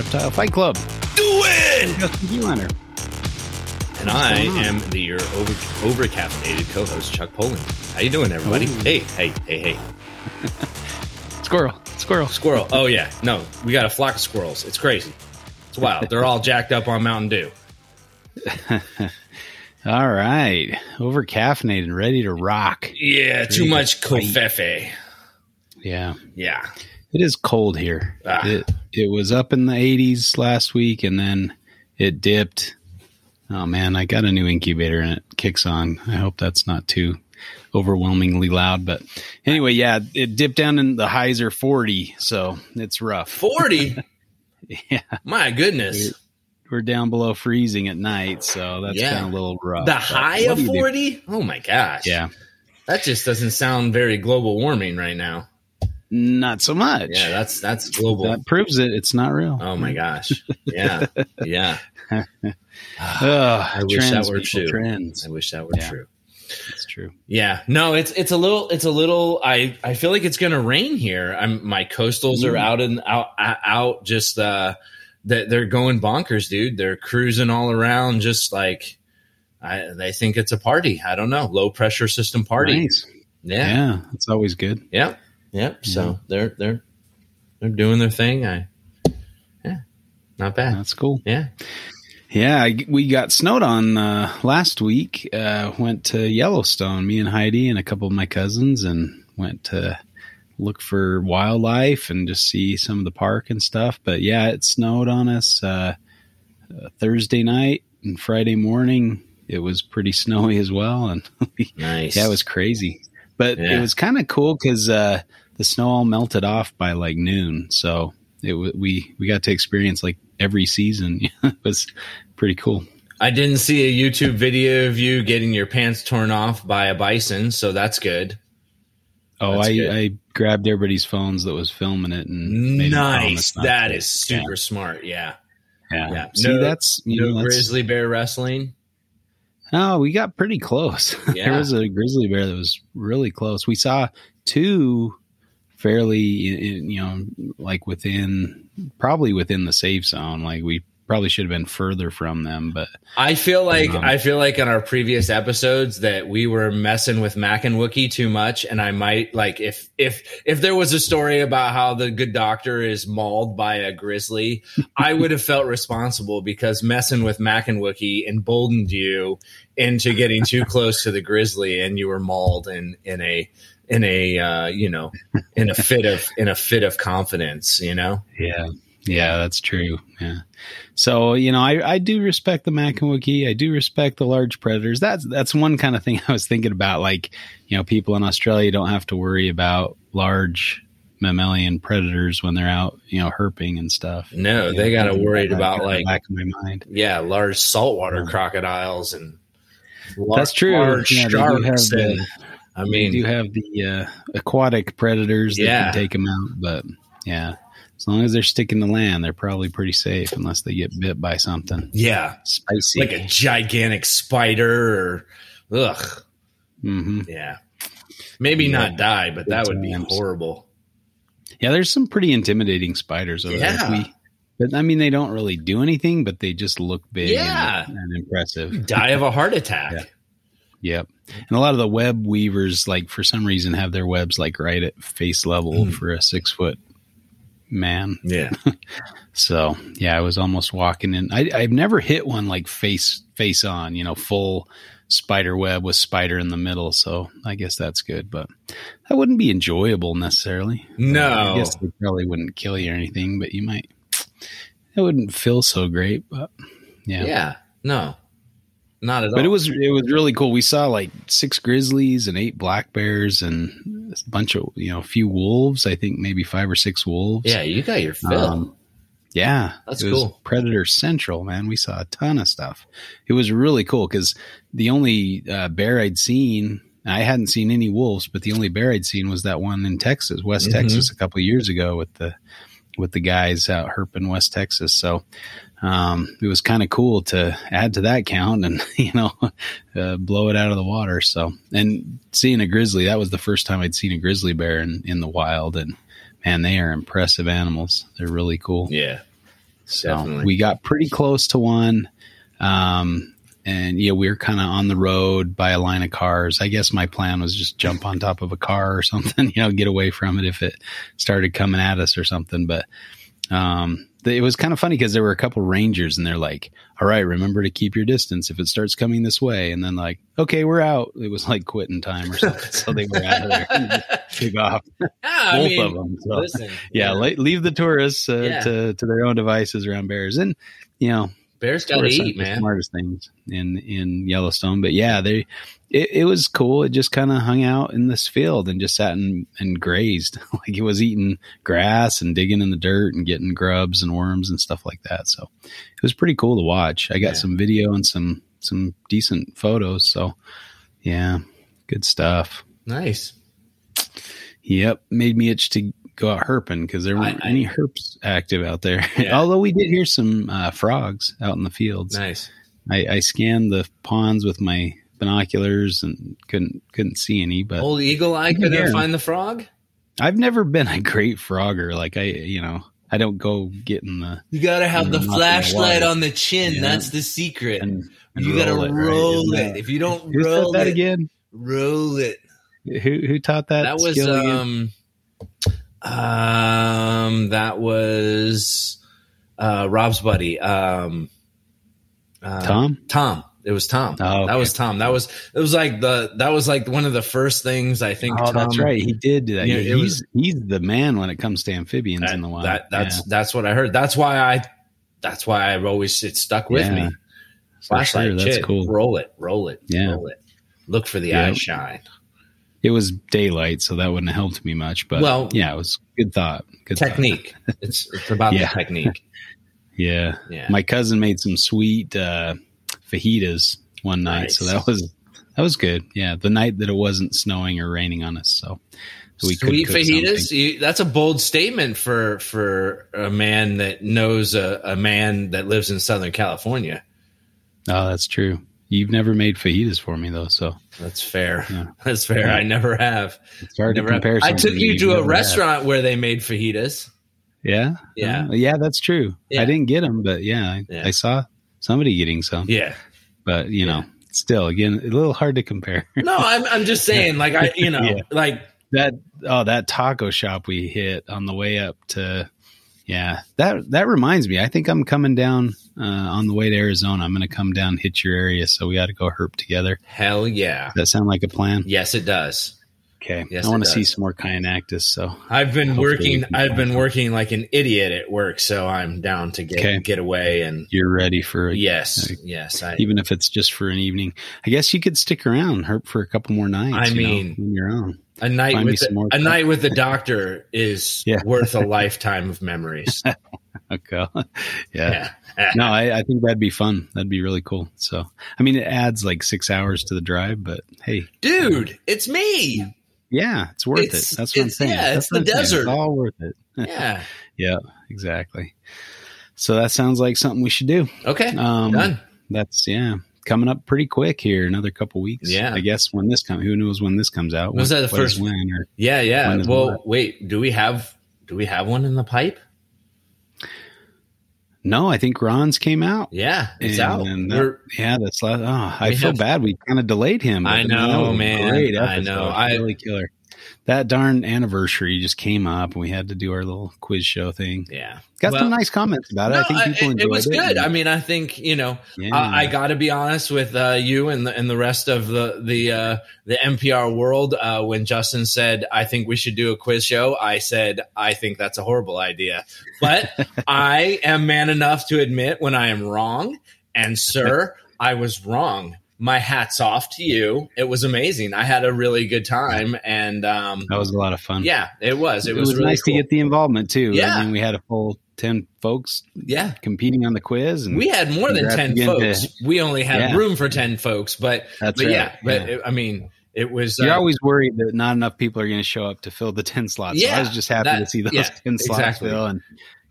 Reptile Fight Club. Do it! Justin Julander. And I am the your over over caffeinated co-host Chuck Poland. How you doing, everybody? Ooh. Hey, hey, hey, hey! Squirrel. Squirrel. Squirrel. Oh yeah, no, we got a flock of squirrels. It's crazy. It's wild. They're all jacked up on Mountain Dew. All right. Over caffeinated, ready to rock. Yeah, too much to fight. Yeah. Yeah, It is cold here. Ah. It, it was up in the 80s last week and then it dipped. Oh man, I got a new incubator and it kicks on. I hope that's not too overwhelmingly loud. But anyway, yeah, it dipped down in the highs are 40. So it's rough. forty. Yeah. My goodness, We're down below freezing at night. So that's Yeah. kind of a little rough. the high of do you do? forty. Oh my gosh. Yeah. that just doesn't sound very global warming right now. Not so much. Yeah, that's that's global. that proves it. It's not real. Oh my gosh. Yeah. Yeah. Ugh, I wish that were true. Trends. I wish that were Yeah. true. It's true. Yeah. No, it's it's a little it's a little I I feel like it's going to rain here. I'm my coastals are Mm. out and out out just uh that they're going bonkers, dude. They're cruising all around just like I they think it's a party. I don't know. Low pressure system party. Nice. Yeah. Yeah, it's always good. Yep. Yep. So they're they're they're doing their thing. I yeah. Not bad. That's cool. Yeah. Yeah, I, we got snowed on uh, last week. Uh, went to Yellowstone, me and Heidi and a couple of my cousins, and went to look for wildlife and just see some of the park and stuff. But yeah, it snowed on us uh, uh, Thursday night and Friday morning. It was pretty snowy as well, and Nice. Yeah, it was crazy, but Yeah. it was kind of cool because uh, the snow all melted off by like noon. So it we we got to experience like every season. it was pretty cool. I didn't see a YouTube video of you getting your pants torn off by a bison, so that's good. Oh, That's I, good. I grabbed everybody's phones that was filming it and Nice. That is super smart. Yeah. Yeah. yeah. Yeah. See, No- that's you No know, that's, grizzly bear wrestling. Oh, we got pretty close. Yeah. there was a grizzly bear that was really close. We saw two fairly, you know, like within probably within the safe zone. Like we probably should have been further from them, but I feel like Um, I feel like in our previous episodes that we were messing with Mac and Wookie too much, and I might like if if if there was a story about how the good doctor is mauled by a grizzly, I would have felt responsible because messing with Mac and Wookie emboldened you into getting too close to the grizzly, and you were mauled in in a in a uh, you know in a fit of in a fit of confidence, you know. Yeah. Yeah, that's true. Yeah. So, you know, I, I do respect the Mackawiki. I do respect the large predators. That's that's one kind of thing I was thinking about. Like, you know, people in Australia don't have to worry about large mammalian predators when they're out, you know, herping and stuff. No, You they got to worried about like back of my mind. yeah, large saltwater Yeah. crocodiles and lar- That's true. Large Yeah, they do have sharks. the- I mean, do have the uh, aquatic predators that Yeah. can take them out, but yeah, as long as they're sticking to land, they're probably pretty safe unless they get bit by something yeah, spicy. like a gigantic spider or ugh, hmm yeah. Maybe Yeah. not die, but that would be horrible. Yeah, there's some pretty intimidating spiders over Yeah. there. We, but I mean, they don't really do anything, but they just look big Yeah. and, and impressive. Die of a heart attack. Yeah. Yep. And a lot of the web weavers, like for some reason, have their webs like right at face level Mm. for a six foot man. Yeah. So yeah, I was almost walking in. I, I've never hit one like face face on, you know, full spider web with spider in the middle. So I guess that's good, but that wouldn't be enjoyable necessarily. No. I guess they probably wouldn't kill you or anything, but you might. It wouldn't feel so great, but Yeah. yeah. No. Not at all. But it was it was really cool. We saw like six grizzlies and eight black bears and a bunch of you know a few wolves. I think maybe five or six wolves. yeah, you got your fill. Um, yeah, That's cool. Predator Central, man. We saw a ton of stuff. It was really cool because the only uh, bear I'd seen, I hadn't seen any wolves, but the only bear I'd seen was that one in Texas, West Mhm. Texas, a couple of years ago with the with the guys out herping West Texas. So um, it was kind of cool to add to that count and you know uh, blow it out of the water. So and seeing a grizzly, that was the first time I'd seen a grizzly bear in, in the wild, and man, they are impressive animals. They're really cool. Yeah. So definitely. we got pretty close to one. Um, and yeah, we were kind of on the road by a line of cars. I guess my plan was just jump on top of a car or something, you know, get away from it if it started coming at us or something. But um, it was kind of funny because there were a couple rangers and they're like, "All right, remember to keep your distance if it starts coming this way." And then like, "Okay, we're out." It was like quitting time or something, so they were out of there. Took off Yeah, both mean, of them. So Listen, yeah, le- leave the tourists uh, Yeah. to to their own devices around bears, and you know bears got to eat, the man. Smartest things in in Yellowstone, but yeah, they it, it was cool. It just kind of hung out in this field and just sat and, and grazed, like it was eating grass and digging in the dirt and getting grubs and worms and stuff like that. So it was pretty cool to watch. I got Yeah. some video and some some decent photos. So yeah, good stuff. Nice. Yep, made me itch to go out herping because there weren't I- any herps active out there. Yeah. Although we did hear some uh, frogs out in the fields. Nice. I, I scanned the ponds with my binoculars and couldn't couldn't see any. But Old Eagle Eye couldn't Yeah. find the frog. I've never been a great frogger. Like I, you know, I don't go getting the You gotta have the flashlight on the chin. Yeah. That's the secret. and, and you gotta right? roll Isn't it. If you don't Who roll that it, again? roll it. Who who taught that? That was skill again? um, um, that was uh, Rob's buddy, um, uh, Tom. Tom. It was Tom. Oh, That was Tom. That was it was like the that was like one of the first things I think. Oh, Tom, that's right. He did do that. Yeah, it he's he's the man when it comes to amphibians That, in the wild. that that's Yeah, that's what I heard. That's why I that's why I've always it stuck with Yeah, me. Flashlight, sure. That's cool. Roll it, roll it, Yeah. roll it. Look for the Yeah. eye shine. It was daylight, so that wouldn't have helped me much. But Well- yeah, it was good thought. Good thought. Technique. it's it's about Yeah. the technique. Yeah. Yeah. My cousin made some sweet uh, fajitas one night, so that was that was good. Yeah, the night that it wasn't snowing or raining on us, so we could Sweet fajitas. You, that's a bold statement for for a man that knows a, a man that lives in Southern California. Oh, that's true. You've never made fajitas for me though, so That's fair. Yeah. That's fair. Yeah. I never have. it's hard Never to have. compare. I took you to a restaurant where they made fajitas. Yeah, Yeah. Uh, yeah, that's true. Yeah. I didn't get them, but yeah, I, Yeah. I saw somebody getting some. Yeah. But you know, still, again, a little hard to compare. No, I'm I'm just saying, like I, you know, Yeah. like that oh that taco shop we hit on the way up to yeah that that reminds me i think i'm coming down uh, on the way to arizona i'm going to come down hit your area so we got to go herp together hell yeah. does that sound like a plan Yes, it does. Okay Yes, i want to see some more Chionactis so I've been working. I've been working like an idiot at work, so I'm down to get Okay. get away. And you're ready for a, yes, yes, I, even if it's just for an evening i guess you could stick around herp for a couple more nights I you mean, when you're on a night find with the, a night with the doctor is Yeah. worth a lifetime of memories. Oh, okay yeah yeah. no I, I think that'd be fun that'd be really cool so i mean it adds like six hours to the drive but hey dude, it's me. Yeah, it's worth It's- it. That's what I'm saying. yeah, That's it's the desert. It's all worth it. Yeah. Yeah, exactly. So that sounds like something we should do. Okay. Um, Done. That's yeah, coming up pretty quick here. Another couple weeks. Yeah. I guess when this comes, who knows when this comes out? Was that the first- when? Or Yeah, yeah. Well, wait. Do we have do we have one in the pipe? No, I think Ron's came out. Yeah, it's And- out. and uh, that- yeah, that's la- oh, I We feel have- bad. We kind of delayed him. I know, that was a man. I know. I- really killer. That darn anniversary just came up, and we had to do our little quiz show thing. yeah. Got Well, some nice comments about it. I think people it, enjoyed it was good. I mean, I think you know, Yeah. I, I got to be honest with uh, you and the and the rest of the the uh, the NPR world. Uh, when Justin said, "I think we should do a quiz show," I said, "I think that's a horrible idea." But I am man enough to admit when I am wrong, and sir, I was wrong. My hats off to you. It was amazing. I had a really good time, and um, That was a lot of fun. yeah, it was. It, it was, was, really nice cool. to get the involvement too. Yeah. I mean, we had a full ten folks yeah. competing on the quiz, and We had more than ten again to- folks. We only had Yeah. room for ten folks, but that's but right. yeah, but Yeah. It, I mean, it was. You're uh, always worried that not enough people are going to show up to fill the ten slots. so I was just happy that- to see those yeah, ten slots exactly. fill. And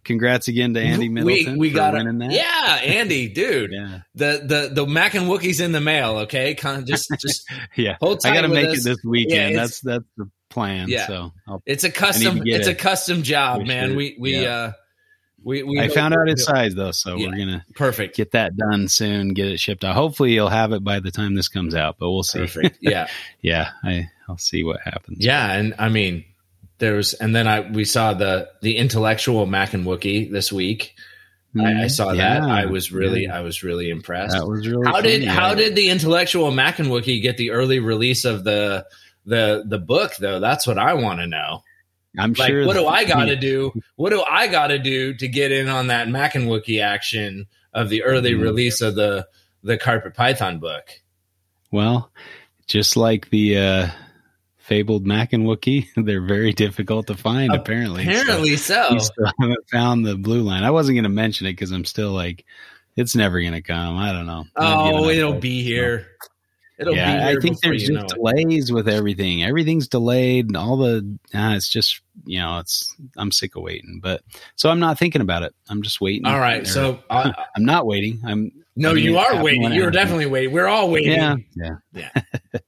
congrats again to Andy Middleton we we for got winning that. Yeah, Andy, dude, yeah, the the the Mac and Wookiees in the mail. Okay, Con- just just yeah. hold tight. I got to make us. it this weekend. Yeah, that's that's the plan. Yeah. So I'll, It's a custom. It's a custom job, man. We we Yeah. uh we we I found out do- size though, so Yeah. we're gonna Perfect. get that done soon. Get it shipped out. Hopefully, you'll have it by the time this comes out, but we'll see. Perfect. Yeah. yeah, I I'll see what happens. Yeah, and I mean, there was, and then I we saw the the intellectual Mac and Wookie this week. I, I saw that. Mm-hmm. I was really, Yeah. I was really impressed. that was really. how did funny. how did the intellectual Mac and Wookie get the early release of the the the book though? That's what I want to know. I'm Like, sure? what do I got to do? What do I got to do to get in on that Mac and Wookie action of the early Mhm. release of the the Carpet Python book? Well, just like the uh, fabled Mac and Wookie, they're very difficult to find. Apparently, Apparently so. we still haven't found the blue line. I wasn't going to mention it because I'm still like, it's never going to come. I don't know. Oh, it'll be here. It'll yeah, be here I think there's just know it. delays with everything. Everything's delayed. and All the ah, it's just you know, it's I'm sick of waiting. But so I'm not thinking about it. I'm just waiting. All right, Or- so uh, I'm not waiting. I'm no, I mean, you are waiting. You're definitely waiting. We're all waiting. yeah, yeah, Yeah.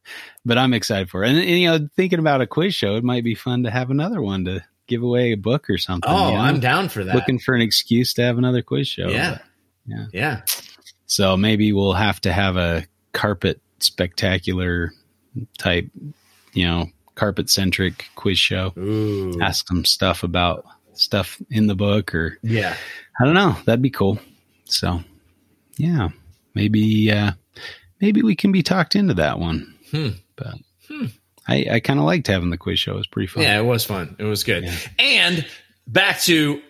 But I'm excited for it. And, and, you know, thinking about a quiz show, it might be fun to have another one to give away a book or something. Oh, you know? I'm down for that. looking for an excuse to have another quiz show. yeah. yeah. Yeah. So maybe we'll have to have a carpet spectacular type, you know, carpet centric quiz show. Ooh. Ask them stuff about stuff in the book or Yeah. I don't know. That'd be cool. So yeah, maybe, uh, maybe we can be talked into that one. Hmm. But Hmm. I, I kind of liked having the quiz show. It was pretty fun. Yeah, it was fun. It was good. Yeah. And back to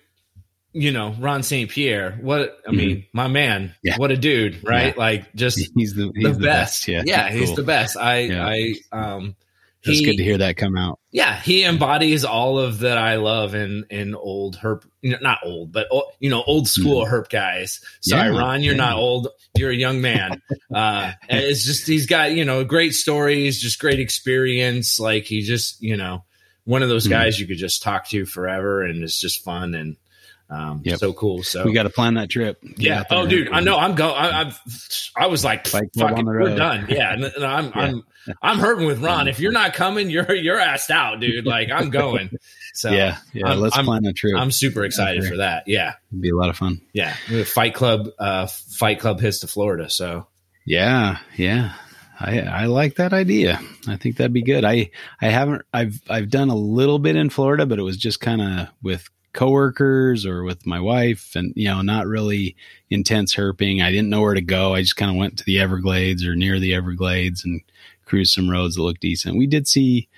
you know Ron St. Pierre. What I mean, my man. Mm-hmm. Yeah. What a dude, right? Like just He's the, he's the, the, best. best. Yeah. yeah, he's Cool. the best. I Yeah. I um It's he- good to hear that come out. yeah, he embodies all of that I love in in old herp, not old, but o- you know, old school herp guys. Sorry, Mm-hmm. Yeah, Ron, you're yeah. not old. You're a young man. Uh, and it's just he's got you know great stories, just great experience. Like he just you know one of those Mhm. guys you could just talk to forever, and it's just fun and um, Yep. so cool. So We got to plan that trip. Get yeah. Oh, dude, I know. I'm going. I'm. I was like, Club fuck it, on the we're done. Yeah, and, and I'm. I'm. I'm hurting with Ron. If you're not coming, you're you're asked out, dude. Like I'm going. So yeah, yeah. I'm- let's I'm- plan a trip. I'm super excited for that. Yeah, It'd be a lot of fun. yeah. Fight Club. Uh, Fight Club hits to Florida. So Yeah, yeah. I I like that idea. I think that'd be good. I I haven't I've I've done a little bit in Florida, but it was just kind of with coworkers or with my wife and you know, not really intense herping. I didn't know where to go. I just kind of went to the Everglades or near the Everglades and cruised some roads that look decent. We did see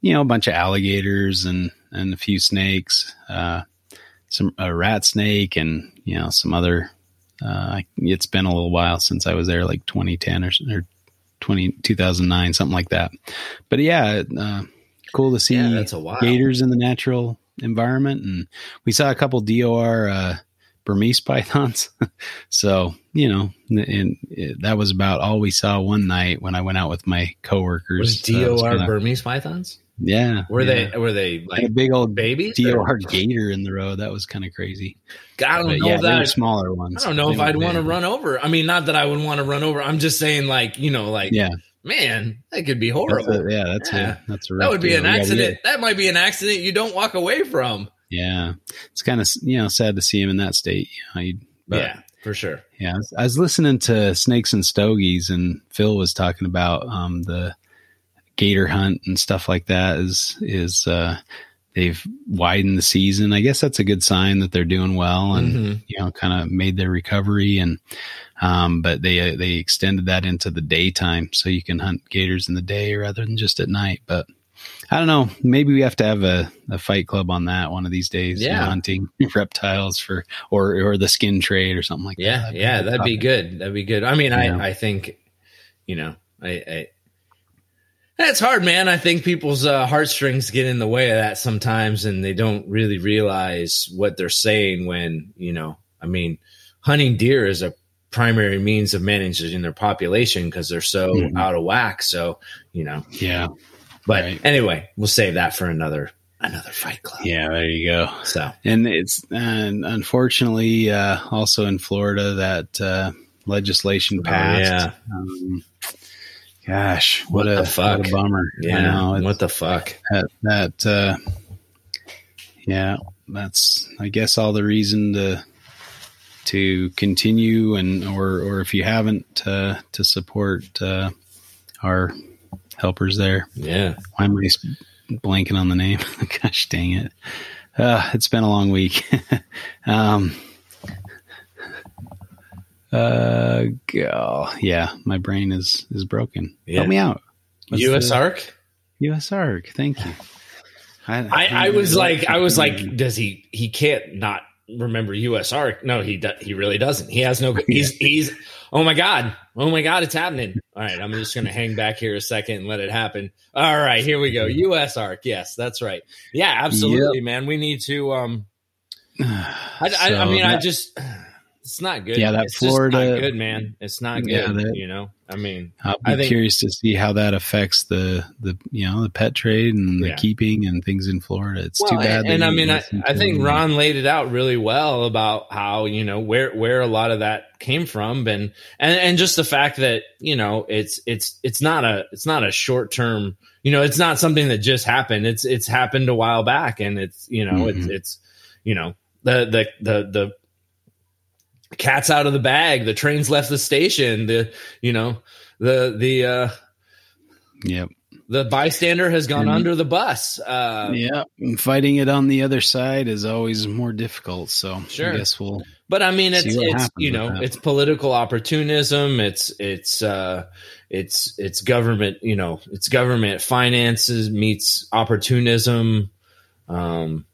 you know, a bunch of alligators and and a few snakes, uh some a rat snake and you know, some other uh, it's been a little while since I was there, like 2010 or, or 20, 2009, something like that. But yeah, uh, cool to see yeah, that's a while. gators in the natural environment. And we saw a couple DOR uh, Burmese pythons. so, you know, and it, that was about all we saw one night when I went out with my coworkers. Was So it was DOR kinda- Burmese pythons? yeah. Were yeah. they? Were they like a big old babies? or- DOR gator in the road. That was kind of crazy. I don't But know yeah, if they were that. smaller ones. I don't know if I'd want to run over. I mean, not that I would want to run over. I'm just saying, like you know, like Yeah. man, that could be That's horrible. a, yeah, that's Yeah. a that's a that would be deal. an accident. That might be an accident you don't walk away from. Yeah, it's kind of you know sad to see him in that state. You know, but, yeah, for sure. yeah. I was, listening to Snakes and Stogies, and Phil was talking about um, the gator hunt and stuff like that. Is is uh, they've widened the season? I guess that's a good sign that they're doing well, and Mhm. you know, kind of made their recovery. And um, but they they extended that into the daytime, so you can hunt gators in the day rather than just at night. But I don't know. Maybe we have to have a, a fight club on that one of these days. Yeah. hunting reptiles for or or the skin trade or something like Yeah, that. yeah, a good that'd be good. That'd be good. I mean, Yeah. I I think, you know, I. I that's hard, man. I think people's uh, heartstrings get in the way of that sometimes, and they don't really realize what they're saying when, you know, I mean, hunting deer is a primary means of managing their population because they're so Mhm. out of whack. So, you know, Yeah, but Right. anyway, we'll save that for another another fight club. yeah. There you go. So, And it's and unfortunately uh, also in Florida that uh, legislation Oh, passed. yeah. Um, Gosh, What what, a fuck? what a bummer. Yeah. know, what the fuck? that that uh yeah that's i guess all the reason to to continue and or or if you haven't uh to support uh our helpers there Yeah. why am I blanking on the name gosh dang it uh it's been a long week um uh go yeah my brain is is broken Yeah. help me out What's U.S. the- Arc. USARK. Thank you. I, I was like, I was like, does he? He can't not remember USR. No, he do, he really doesn't. He has no. He's he's. Oh my god! Oh my god! It's happening. All right, I'm just gonna hang back here a second and let it happen. All right, here we go. USARK. Yes, that's right. Yeah, absolutely, man. We need to. Um, I, I, I So mean, I just. It's not good. Yeah, that it's Florida- not good, man. It's not good. Yeah, that- you know, I mean, I'll be think- curious to see how that affects the the you know the pet trade and the Yeah. keeping and things in Florida. It's too bad. And that I mean, I, I think them. Ron laid it out really well about how you know where where a lot of that came from, and and and just the fact that you know it's it's it's not a it's not a short term. You know, it's not something that just happened. It's it's happened a while back, and it's you know it's Mhm. it's you know the the the the cat's out of the bag. The train's left the station. The you know the the uh Yep. the bystander has gone And- under the bus. Uh, yeah. And Fighting it on the other side is always more difficult. So Sure. I guess we'll But I mean, it's it's you know it's political opportunism. It's it's uh it's it's government you know it's government finances meets opportunism. Um,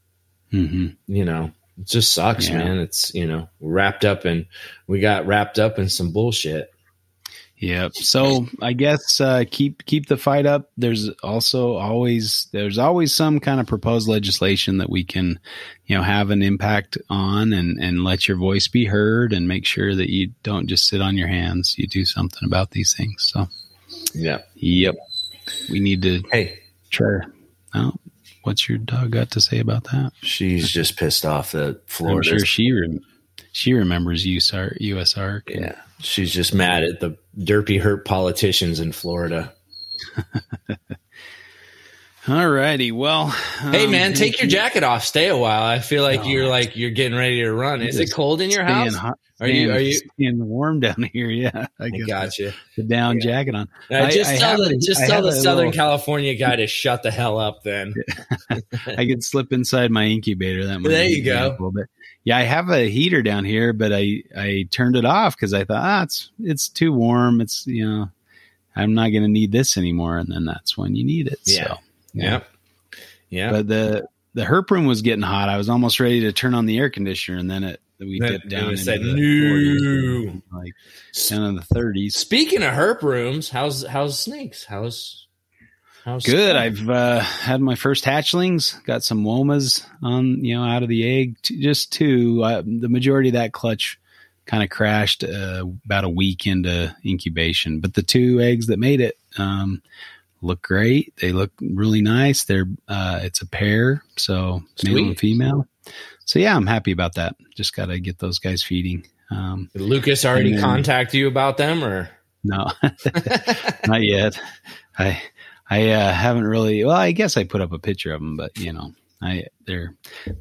mhm. you know, it just sucks, Yeah. man. It's you know wrapped up and we got wrapped up in some bullshit. Yep. So I guess uh, keep keep the fight up. There's also always there's always some kind of proposed legislation that we can, you know, have an impact on and and let your voice be heard and make sure that you don't just sit on your hands. You do something about these things. So Yeah. yep, we need to Hey, try. Oh, what's your dog got to say about that? she's just pissed off that Florida. I'm sure she rem- she remembers USAR, and- yeah, she's just mad at the derpy hurt politicians in Florida. All righty. Well, Hey um, man, take your jacket off. Stay a while. I feel like No, you're like you're getting ready to run. Is it cold in your house? hot- Are you- are you- staying warm down here? Yeah, I I got you. the down Yeah. jacket on. I- just I tell have the just I tell the Southern little- California guy to shut the hell up. Then I could slip inside my incubator. That might There you go. bit. Yeah, I have a heater down here, but I I turned it off because I thought ah, it's it's too warm. It's you know I'm not going to need this anymore, and then that's when you need it. Yeah. So Yep. Yeah. But the the herp room was getting hot. I was almost ready to turn on the air conditioner, and then it we Then dipped down into said, the "No." 40s, like down in the 30s. Speaking of herp rooms, how's how's snakes? How's how's Good. I've uh, had my first hatchlings. Got some womas on, you know, out of the egg. Just two. Uh, the majority of that clutch kind of crashed uh, about a week into incubation, but the two eggs that made it um, look great. They look really nice. They're uh, it's a pair, so male and female. So yeah, I'm happy about that. Just got to get those guys feeding. Um, Did Lucas already then- contact you about them or no, not yet. I I uh, haven't really. Well, I guess I put up a picture of them, but you know, I they're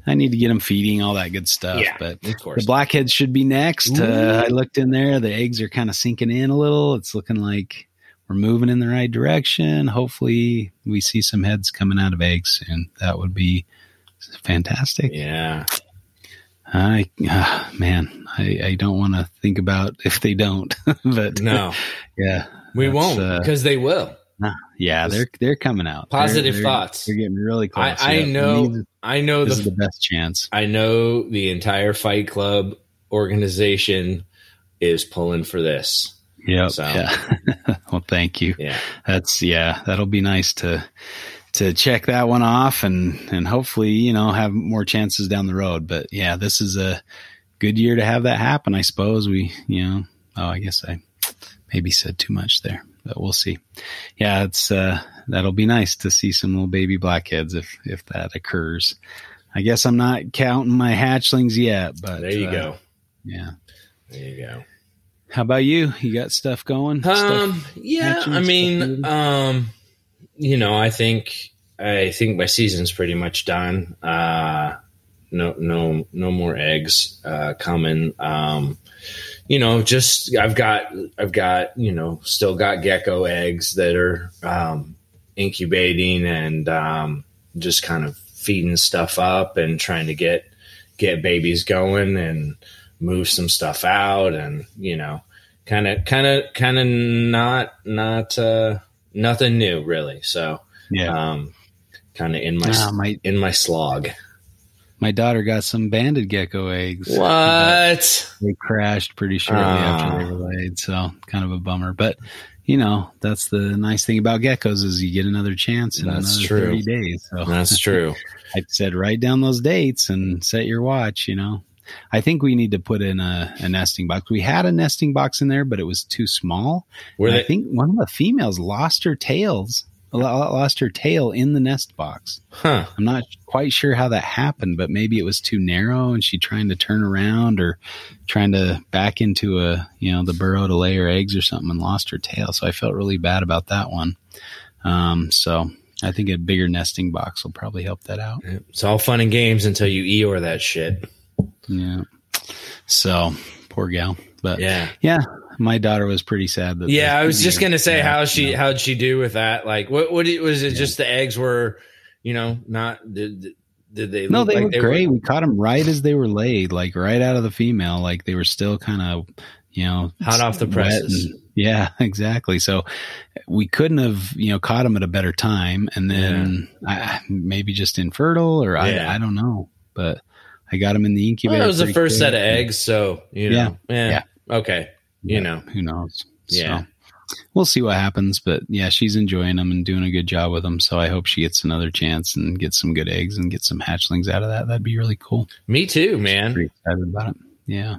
I need to get them feeding all that good stuff. Yeah, but of the blackheads should be next. Uh, I looked in there; the eggs are kind of sinking in a little. It's looking like we're moving in the right direction. Hopefully, we see some heads coming out of eggs soon. That would be fantastic. yeah. I ah, man, I, I don't want to think about if they don't, but No, yeah, we won't uh, because they will. yeah, they're they're coming out. Positive They're- they're- thoughts. They're getting really I, close. I yeah. know These- I know This the is the best chance. I know the entire Fight Club organization is pulling for this. Yeah. So- Yeah. well, thank you. Yeah. That's yeah. That'll be nice to to check that one off and and hopefully you know have more chances down the road. But yeah, this is a good year to have that happen. I suppose we you know. Oh, I guess I maybe said too much there, but we'll see. Yeah, it's uh that'll be nice to see some little baby blackheads if if that occurs. I guess I'm not counting my hatchlings yet, but There you uh, go. Yeah. There you go. How about you? You got stuff going? Um, stuff yeah, I mean, um, you know, I think I think my season's pretty much done. Uh, no, no, no more eggs uh, coming. Um, you know, just I've got I've got you know still got gecko eggs that are um, incubating and um, just kind of feeding stuff up and trying to get get babies going and move some stuff out and you know kind of kind of kind of not not uh nothing new really so yeah. um kind of in my Ah, my in my slog my daughter got some banded gecko eggs. what They crashed pretty shortly Ah. after they were laid, so kind of a bummer. But you know, that's the nice thing about geckos is you get another chance in That's another true. thirty days. So that's true I said write down those dates and set your watch. You know, I think we need to put in a, a nesting box. We had a nesting box in there, but it was too small. And they I think one of the females lost her tails, lost her tail in the nest box. huh I'm not quite sure how that happened, but maybe it was too narrow and she trying to turn around or trying to back into a, you know, the burrow to lay her eggs or something and lost her tail. So I felt really bad about that one. Um, so I think a bigger nesting box will probably help that out. it's all fun and games until you eeyore that shit Yeah. So poor gal, but yeah yeah, my daughter was pretty sad that. yeah i was just gonna say Yeah, how she yeah. how'd she do with that like what what was it just the eggs were you know not did, did they No, look they like were great. we caught them right as they were laid, like right out of the female. Like they were still kind of, you know, Hot off the presses. and- yeah, exactly. So we couldn't have, you know, caught them at a better time, and then I, maybe just infertile, or Yeah. I, I don't know. But I got them in the incubator. Well, it was the first set of eggs, so you know, eh, yeah, okay, you Yeah, know, who knows? Yeah. So we'll see what happens. But yeah, she's enjoying them and doing a good job with them. So I hope she gets another chance and gets some good eggs and get some hatchlings out of that. That'd be really cool. me too, man. Pretty excited about it. Yeah.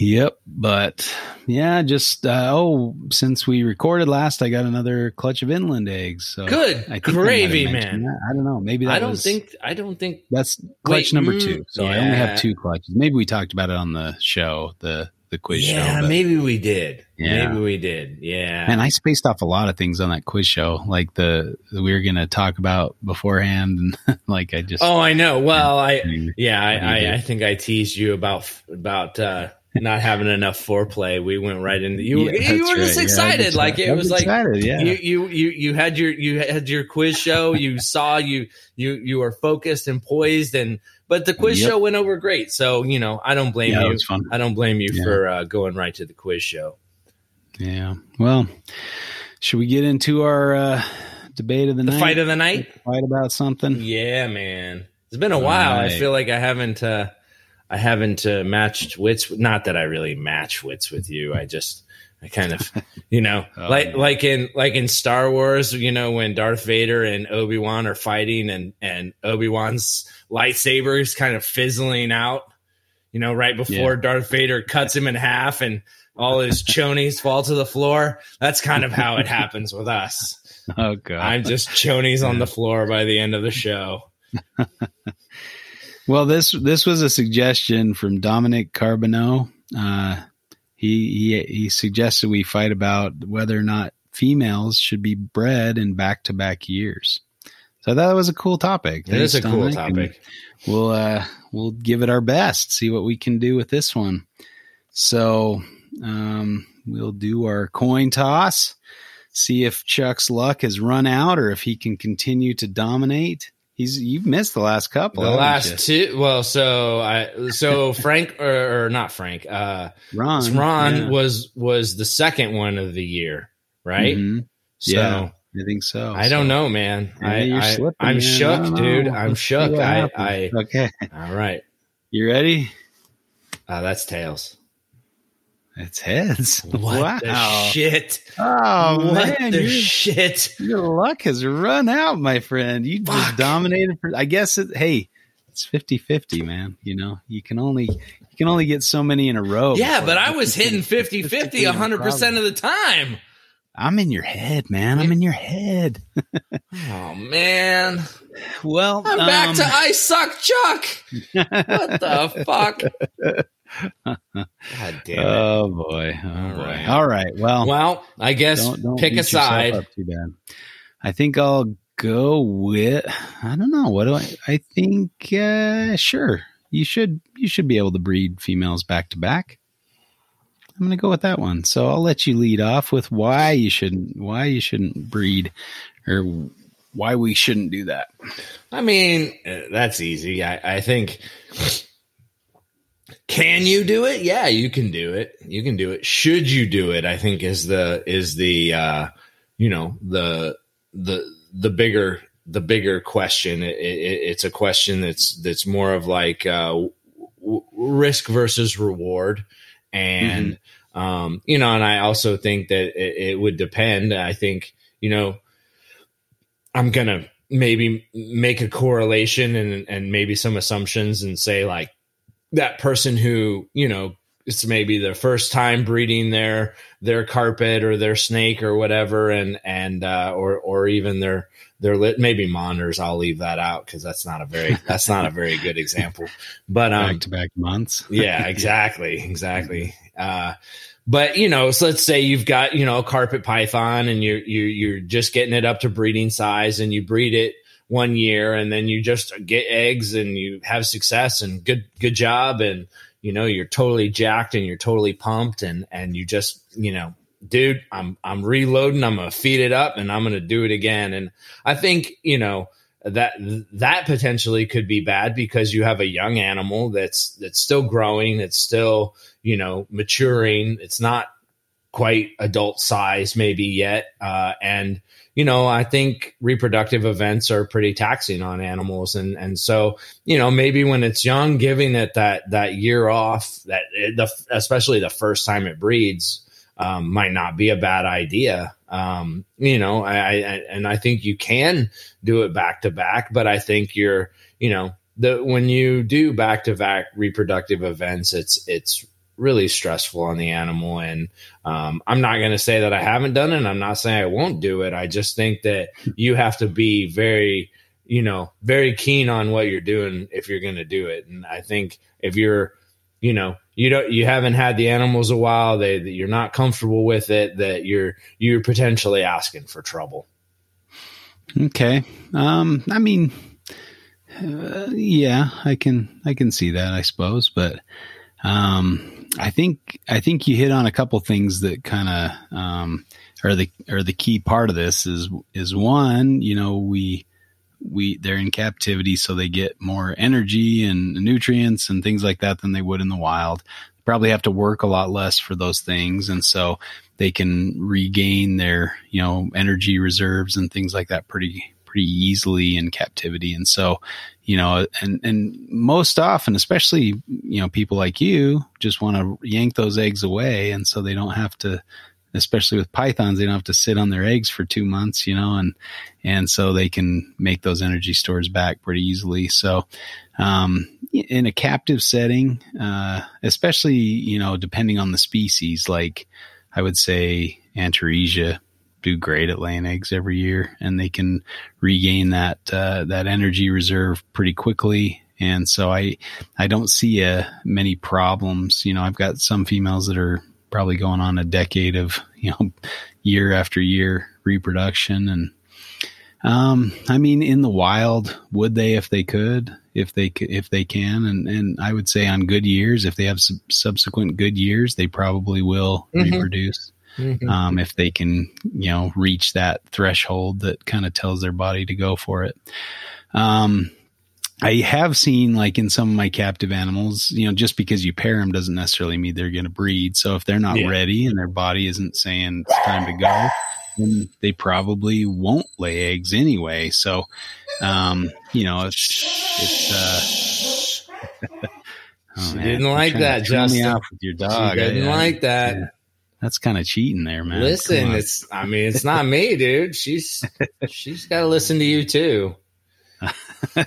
Yep. But yeah, just uh, oh, since we recorded last, I got another clutch of inland eggs. So Good I think I might have gravy, man. that. I don't know. Maybe that I don't was- think I don't think that's clutch Wait, number mm, two. So I only have two clutches. Maybe we talked about it on the show, the the quiz show. yeah, maybe we did. Yeah. Maybe we did. Yeah. And I spaced off a lot of things on that quiz show, like the, the we were going to talk about beforehand, and like I just oh, I know. Well, I Anyway, yeah, What do you I. I I think I teased you about about uh not having enough foreplay. We went right into you. Yeah, you were just right. Excited, was like it was like excited, yeah. you you you you had your you had your quiz show you saw you you you were focused and poised and but the quiz Yep. show went over great so you know i don't blame yeah, you i don't blame you Yeah. for uh, going right to the quiz show Yeah. Well, should we get into our uh, debate of the, the night? fight of the night fight about something? yeah man it's been a All while i feel like i haven't uh i haven't uh, matched wits not that i really match wits with you i just I kind of, you know, Oh, like man. like in like in Star Wars, you know, when Darth Vader and Obi Wan are fighting, and and Obi Wan's lightsaber is kind of fizzling out, you know, right before Darth Vader cuts him in half, and all his chonies fall to the floor. That's kind of how it happens with us. Oh god. I'm just chonies on the floor by the end of the show. Well, this this was a suggestion from Dominic Carbonneau. Uh, he he he suggested we fight about whether or not females should be bred in back to back years. So that was a cool topic. It is a cool Dominic. And topic. We'll uh, we'll give it our best. See what we can do with this one. So um, we'll do our coin toss. See if Chuck's luck has run out or if he can continue to dominate. He's you've missed the last couple. The last you? two, well, so I, so Frank or, or not Frank, uh, Ron. Ron yeah. was was the second one of the year, right? Mhm. So Yeah, I think so. I don't know, man. Yeah, I, I slipping, I'm man. Shook, dude. know. I'm Let's shook. I. I, okay. all right. You ready? Uh, that's tails. It's heads. What wow. the shit? Oh what man, the your, shit? your luck has run out, my friend. You Fuck. just dominated. For, I guess it. Hey, it's 50-50, man. You know, you can only you can only get so many in a row. Yeah, but I was hitting to- 50 50 statistically 100% of the time. I'm in your head, man. I'm in your head. Oh, man. Well, I'm back um, to I suck Chuck. What the fuck? God damn it. Oh boy. Oh All boy. right. All right. Well, well, I guess don't, don't pick a side. Too bad. I think I'll go with. I don't know. What do I? I think. Uh, sure. You should. You should be able to breed females back to back. I'm going to go with that one. So I'll let you lead off with why you shouldn't. Why you shouldn't breed, or why we shouldn't do that. I mean, uh, that's easy. I, I think. Can you do it? Yeah, you can do it. You can do it. Should you do it? I think is the is the uh, you know the the the bigger the bigger question. It, it, it's a question that's that's more of like uh, w- risk versus reward, and um, you know, and I also think that it, it would depend. I think you know, I'm gonna maybe make a correlation and and maybe some assumptions and say like that person who you know it's maybe their first time breeding their their carpet or their snake or whatever. And and uh, or or even their their lit maybe monitors I'll leave that out because that's not a very that's not a very good example. But um back to back months. yeah exactly exactly. Uh but you know so let's say you've got you know a carpet python and you're you you're just getting it up to breeding size and you breed it one year and then you just get eggs and you have success and good good job. And you know you're totally jacked and you're totally pumped and and you just you know dude i'm i'm reloading. I'm gonna feed it up and i'm gonna do it again. And i think you know that that potentially could be bad because you have a young animal that's that's still growing it's still you know maturing. It's not quite adult size maybe yet. Uh, and you know i think reproductive events are pretty taxing on animals. And and so you know maybe when it's young giving it that that year off that the especially the first time it breeds um, might not be a bad idea. Um, you know I, I and i think you can do it back to back but i think you're you know the when you do back to back reproductive events it's it's really stressful on the animal. And um, i'm not going to say that i haven't done it i'm not saying i won't do it. I just think that you have to be very you know very keen on what you're doing if you're going to do it. And i think if you're you know you don't you haven't had the animals a while they that you're not comfortable with it that you're you're potentially asking for trouble. Okay. Um, I mean, uh, yeah, I can, I can see that, I suppose, but, um, I think, I think you hit on a couple things that kind of, um, are the, are the key part of this is, is one, you know, we, we, they're in captivity, so they get more energy and nutrients and things like that than they would in the wild. Probably have to work a lot less for those things. And so, they can regain their you know energy reserves and things like that pretty pretty easily in captivity. And so you know and and most often especially you know people like you just want to yank those eggs away. And so they don't have to especially with pythons they don't have to sit on their eggs for two months you know and and so they can make those energy stores back pretty easily. So um, in a captive setting uh, especially you know depending on the species like I would say Antaresia do great at laying eggs every year, and they can regain that uh, that energy reserve pretty quickly. And so I I don't see uh, many problems. You know, I've got some females that are probably going on a decade of you know year after year reproduction, and um, I mean, in the wild, would they if they could? If they if they can, and and I would say on good years, if they have sub- subsequent good years, they probably will Mhm. reproduce um, if they can, you know, reach that threshold that kind of tells their body to go for it. Um, I have seen like in some of my captive animals, you know, just because you pair them doesn't necessarily mean they're going to breed. So if they're not Yeah. ready and their body isn't saying it's time to go, then they probably won't lay eggs anyway. So, um, you know, it's, it's, uh, oh, She man, didn't like that, throw me Justin. off with your dog. she didn't I- like that yeah. That's kind of cheating there, man. listen it's i mean it's not me dude. She's she's got to listen to you too.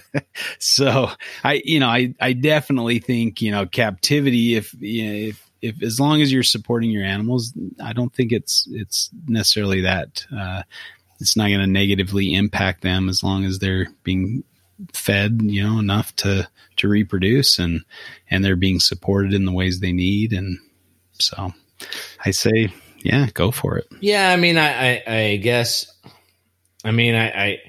So I, you know, I, I definitely think, you know, captivity, if, you know, if, if, as long as you're supporting your animals, I don't think it's, it's necessarily that, uh, it's not going to negatively impact them as long as they're being fed, you know, enough to to reproduce, and and they're being supported in the ways they need, and so I say, yeah, go for it. Yeah, I mean, I I, I guess, I mean, I, I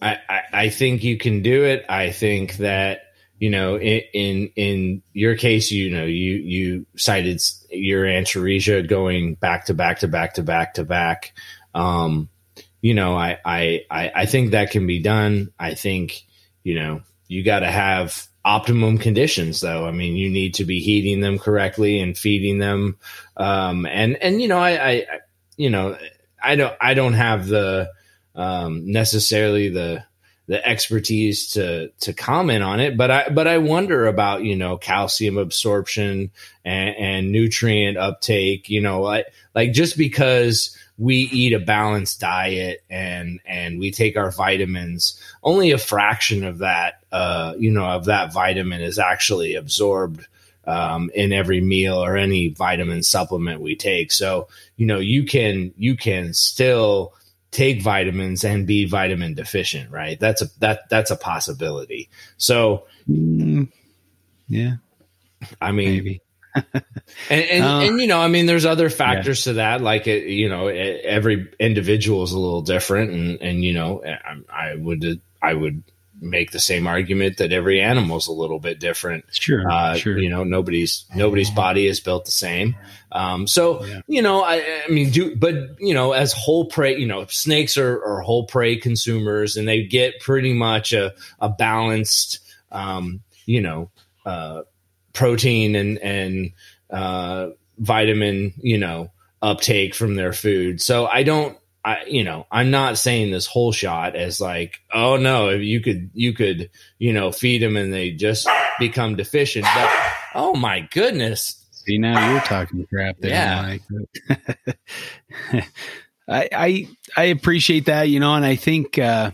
I I think you can do it. I think that you know in, in in your case you know you you cited your Antaresia going back to back to back to back to back um you know I I I think that can be done I think you know you got to have optimum conditions though. I mean you need to be heating them correctly and feeding them. Um and and you know i i you know i don't i don't have the um necessarily the the expertise to to comment on it but i but i wonder about you know calcium absorption and, and nutrient uptake you know like like just because we eat a balanced diet and and we take our vitamins only a fraction of that uh you know of that vitamin is actually absorbed um, in every meal or any vitamin supplement we take so you know you can you can still take vitamins and be vitamin deficient, right? That's a that that's a possibility. So, mm, yeah, I mean, maybe. And and, uh, and, you know, I mean, there's other factors yeah. to that. Like, it, you know, every individual is a little different, and and you know, I, I would I would make the same argument that every animal's a little bit different. Sure, uh, sure. You know, nobody's nobody's body is built the same. Um, so yeah. you know, I, I, mean, do but you know, as whole prey, you know, snakes are, are whole prey consumers, and they get pretty much a, a balanced, um, you know, uh, protein and and uh, vitamin, you know, uptake from their food. So I don't I, you know, I'm not saying this whole shot as like, oh no, you could, you could, you know, feed them and they just become deficient. But oh my goodness. See, now you're talking crap there. Yeah. I, I, I appreciate that, you know, and I think, uh,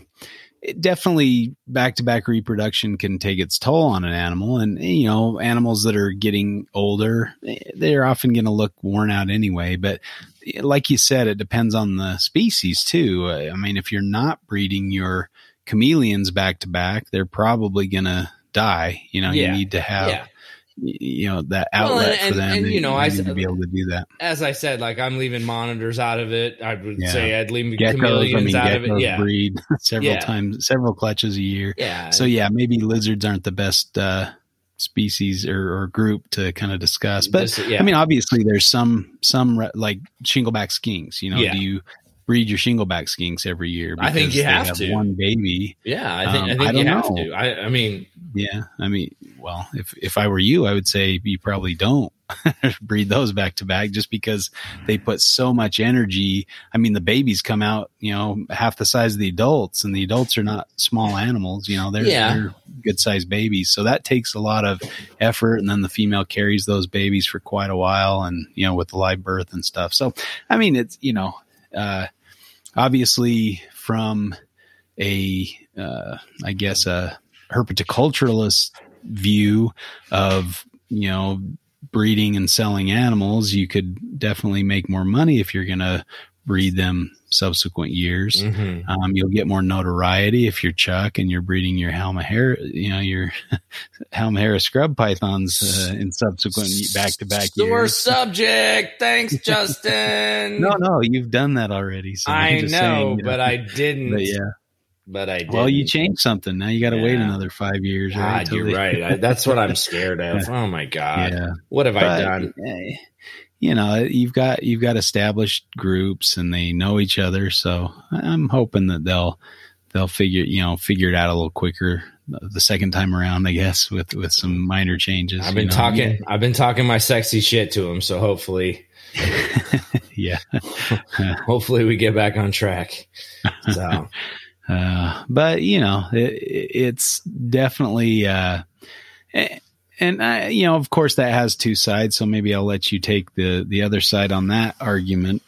definitely back to back reproduction can take its toll on an animal. And, you know, animals that are getting older, eh, they're often going to look worn out anyway. But eh, like you said, it depends on the species too. I mean, if you're not breeding your chameleons back to back, they're probably going to die. You know, yeah. you need to have. Yeah you know that outlet well, and, for them. And, and you know, I to be able to do that. As I said, like I'm leaving monitors out of it. I would yeah. say I'd leave geckos, chameleons I mean, out of it. Yeah, breed several yeah. times, several clutches a year. Yeah. So yeah, maybe lizards aren't the best uh, species or, or, group to kind of discuss. But this, yeah. I mean, obviously, there's some some re- like shingleback skinks. You know, do you breed your shingleback skinks every year? I think you have, have, to. One baby. Yeah, I think um, I think I you have know. to. I, I mean, yeah, I mean, well, if if I were you, I would say you probably don't breed those back to back just because they put so much energy. I mean, the babies come out, you know, half the size of the adults, and the adults are not small animals. You know, they're, yeah. they're good sized babies, so that takes a lot of effort. And then the female carries those babies for quite a while, and you know, with the live birth and stuff. So, I mean, it's you know, uh, obviously from a, uh, I guess a herpetoculturalist view of you know breeding and selling animals, you could definitely make more money if you're going to breed them subsequent years. Mm-hmm. Um, you'll get more notoriety if you're Chuck and you're breeding your Halmahera, you know, your Halmahera scrub pythons uh, in subsequent back to back years. Sore subject. Thanks, Justin. no, no, you've done that already. So I know, saying, but know, I didn't. But yeah but I did. Well, you changed something. Now you got to yeah. wait another five years. God, right, ah, you're they... right. I, that's what I'm scared of. Oh my god, yeah. what have but, I done? Eh, you know, you've got you've got established groups, and they know each other. So I'm hoping that they'll they'll figure you know figure it out a little quicker the second time around. I guess with with some minor changes. I've been you know? talking. Yeah. I've been talking my sexy shit to him. So hopefully. yeah. hopefully we get back on track. So. Uh, but you know, it, it's definitely, uh, and I, you know, of course that has two sides. So maybe I'll let you take the, the other side on that argument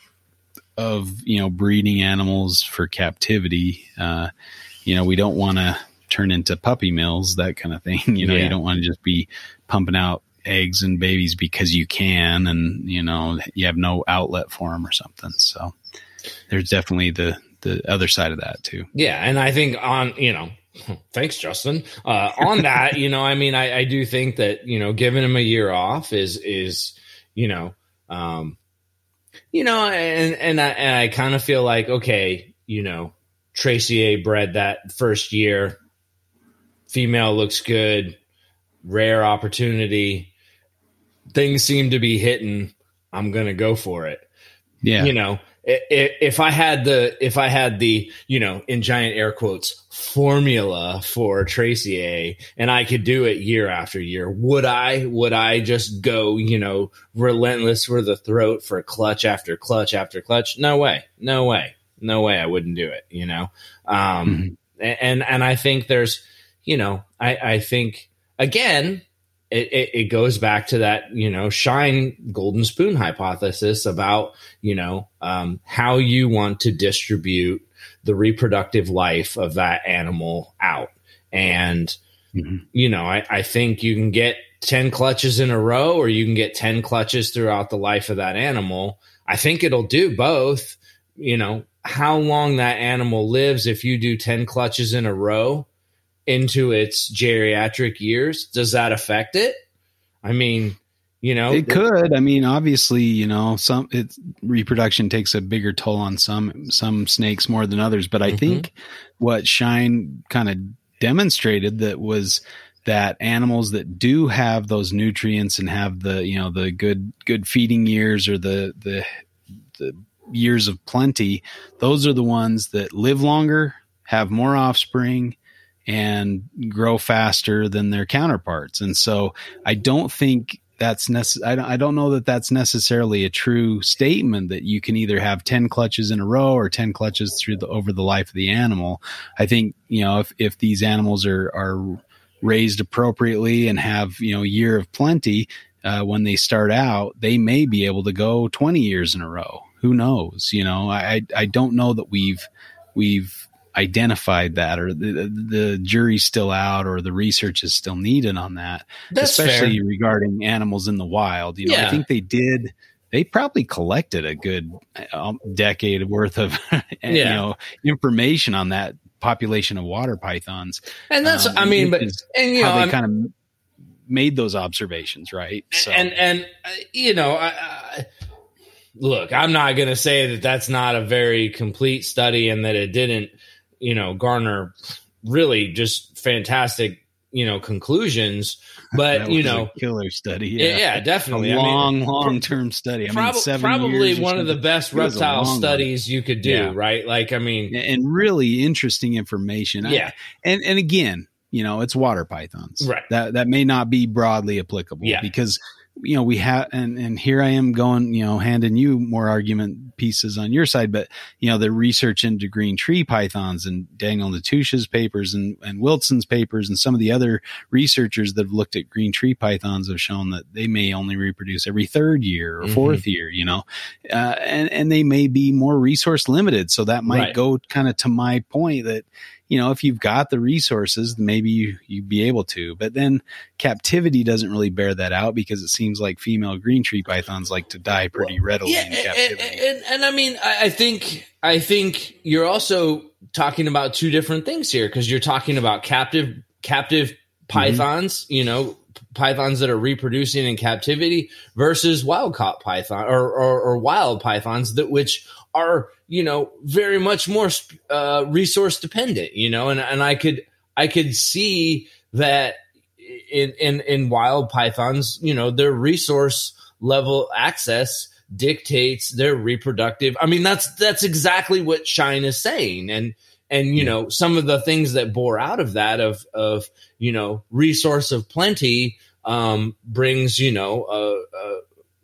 of, you know, breeding animals for captivity. Uh, you know, we don't want to turn into puppy mills, that kind of thing. You know, yeah. you don't want to just be pumping out eggs and babies because you can, and you know, you have no outlet for them or something. So there's definitely the, the other side of that too. Yeah, and I think on you know Thanks, Justin. Uh, on that, you know, I mean, I, I do think that you know, giving him a year off is is you know, um, you know, and and I, and I kind of feel like okay, you know, tracyae bred that first year, female looks good, rare opportunity, things seem to be hitting. I'm gonna go for it. Yeah, you know, if I had the if I had the you know in giant air quotes formula for tracyae and I could do it year after year, would I would I just go you know relentless for the throat for clutch after clutch after clutch? No way, no way, no way. I wouldn't do it. You know, um, mm-hmm. and and I think there's you know I I think again it, it, it, goes back to that, you know, shine golden spoon hypothesis about, you know, um, how you want to distribute the reproductive life of that animal out. And, mm-hmm. you know, I, I think you can get 10 clutches in a row or you can get 10 clutches throughout the life of that animal. I think it'll do both. You know, how long that animal lives if you do 10 clutches in a row into its geriatric years, does that affect it? I mean, you know, it could. I mean, obviously, you know, some it reproduction takes a bigger toll on some some snakes more than others. But I mm-hmm. think what Shine kind of demonstrated that was that animals that do have those nutrients and have the you know the good good feeding years or the the the years of plenty, those are the ones that live longer, have more offspring, and grow faster than their counterparts. And so I don't think that's necess- I don't, I don't know that that's necessarily a true statement that you can either have 10 clutches in a row or 10 clutches through the over the life of the animal. I think, you know, if if these animals are are raised appropriately and have, you know, year of plenty uh, when they start out, they may be able to go 20 years in a row. Who knows? You know, I I don't know that we've we've identified that or the, the jury's still out or the research is still needed on that That's especially fair. regarding animals in the wild you know yeah. i think they did they probably collected a good um, decade worth of yeah. you know information on that population of water pythons and that's um, i mean but and you know they I'm, kind of made those observations right so. and and uh, you know I, I, look i'm not going to say that that's not a very complete study and that it didn't you know, garner really just fantastic, you know, conclusions. But you know, killer study, yeah, yeah definitely, a long, I mean, long term study. I prob- mean, seven probably one of the best reptile studies one. you could do, yeah. right? Like, I mean, and really interesting information. Yeah, I, and and again, you know, it's water pythons, right? That that may not be broadly applicable, yeah. because you know, we have, and, and here I am going, you know, handing you more argument pieces on your side, but, you know, the research into green tree pythons and Daniel Natusch's papers and, and Wilson's papers and some of the other researchers that have looked at green tree pythons have shown that they may only reproduce every third year or 4th mm-hmm. year, you know, uh, and, and they may be more resource limited. So that might right. go kind of to my point that, you know, if you've got the resources, maybe you, you'd be able to. But then captivity doesn't really bear that out because it seems like female green tree pythons like to die pretty well, readily yeah, in captivity. And, and, and I mean, I, I think I think you're also talking about two different things here because you're talking about captive captive mm-hmm. pythons, mm-hmm. you know, pythons that are reproducing in captivity versus wild caught python or, or, or wild pythons that which are you know very much more uh, resource dependent you know and and I could I could see that in in in wild pythons you know their resource level access dictates their reproductive I mean that's that's exactly what Shine is saying. And and you know some of the things that bore out of that of of you know resource of plenty um brings you know uh, uh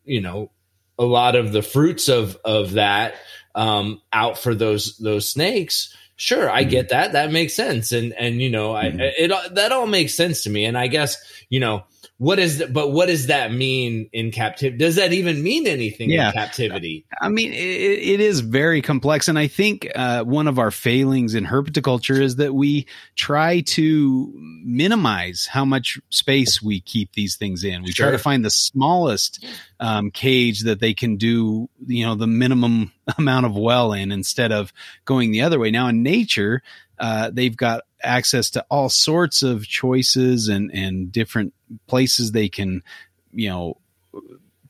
you know a lot of the fruits of of that um, out for those those snakes, sure, I mm-hmm. get that. That makes sense, and and you know, mm-hmm. I it that all makes sense to me. And I guess you know what is that, but what does that mean in captivity? Does that even mean anything yeah. in captivity? I mean, it, it is very complex. And I think uh, one of our failings in herpetoculture is that we try to minimize how much space we keep these things in. We sure. try to find the smallest um, cage that they can do, you know, the minimum amount of well in instead of going the other way. Now in nature, uh, they've got access to all sorts of choices and and different places they can, you know,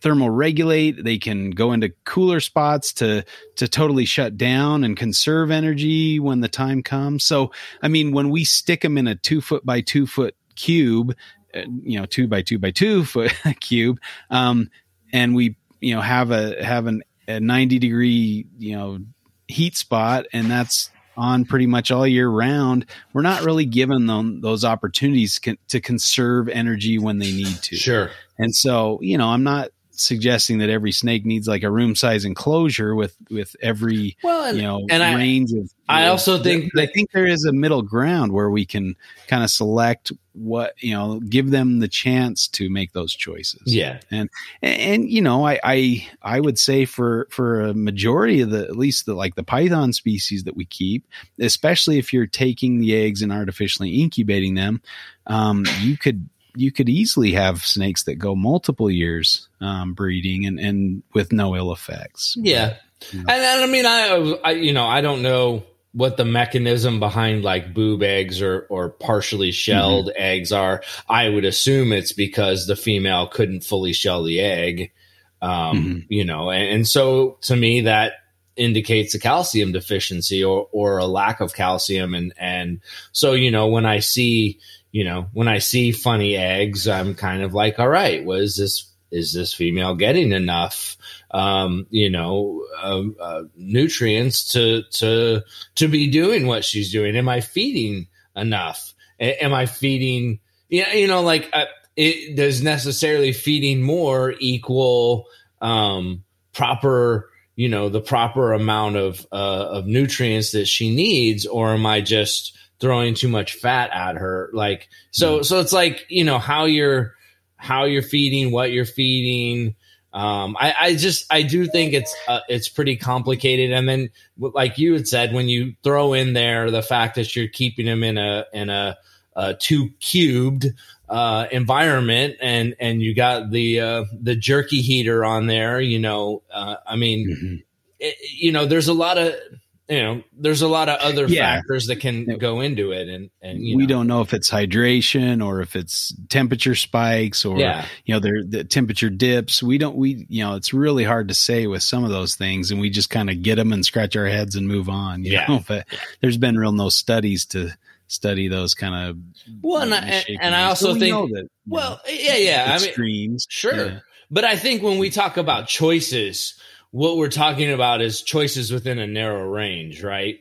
thermal regulate They can go into cooler spots to to totally shut down and conserve energy when the time comes. So, I mean, when we stick them in a two foot by two foot cube, uh, you know, two by two by two foot cube, um, and we you know have a have an, a ninety degree you know heat spot, and that's on pretty much all year round, we're not really given them those opportunities con- to conserve energy when they need to. Sure. And so, you know, I'm not suggesting that every snake needs like a room size enclosure with with every well, and, you know and range I, of. I also think I think there is a middle ground where we can kind of select what you know, give them the chance to make those choices. Yeah, and and you know, I I I would say for for a majority of the at least the like the python species that we keep, especially if you're taking the eggs and artificially incubating them, um, you could you could easily have snakes that go multiple years um, breeding and, and with no ill effects. Yeah. But, you know. and, and, I mean, I, I, you know, I don't know what the mechanism behind like boob eggs or, or partially shelled mm-hmm. eggs are. I would assume it's because the female couldn't fully shell the egg. Um, mm-hmm. you know, and, and so to me that indicates a calcium deficiency or, or a lack of calcium. And, and so, you know, when I see, you know, when I see funny eggs, I'm kind of like, all right, was this is this female getting enough, um, you know, uh, uh, nutrients to to to be doing what she's doing? Am I feeding enough? A- am I feeding? Yeah, you know, like uh, it does necessarily feeding more equal um, proper you know the proper amount of uh, of nutrients that she needs, or am I just throwing too much fat at her. Like so mm. so it's like, you know, how you're how you're feeding, what you're feeding. Um, I, I just I do think it's uh, it's pretty complicated. And then, like you had said, when you throw in there the fact that you're keeping them in a in a, a two cubed uh, environment, and and you got the uh, the jerky heater on there, you know, uh, I mean, mm-hmm. it, you know, there's a lot of you know, there's a lot of other yeah. factors that can go into it, and and we know. don't know if it's hydration or if it's temperature spikes or yeah. you know, the temperature dips. We don't, we you know, it's really hard to say with some of those things, and we just kind of get them and scratch our heads and move on. yeah, know? but there's been real no studies to study those kind of well, and, I, and I also so think that, well, know, yeah, yeah, extremes, I mean, sure, yeah. but I think when we talk about choices what we're talking about is choices within a narrow range, right?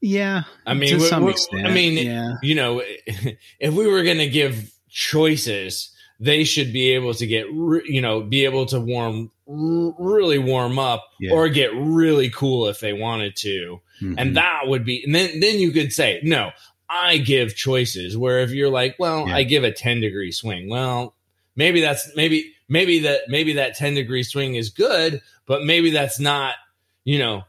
Yeah. I mean, to some extent. I mean, yeah. you know, if we were going to give choices, they should be able to get, you know, be able to warm, really warm up yeah. or get really cool if they wanted to. Mm-hmm. And that would be, and then, then you could say, no, I give choices. Where if you're like, well, yeah. I give a 10 degree swing. Well, maybe that's, maybe, maybe that, maybe that 10 degree swing is good, but maybe that's not, you know,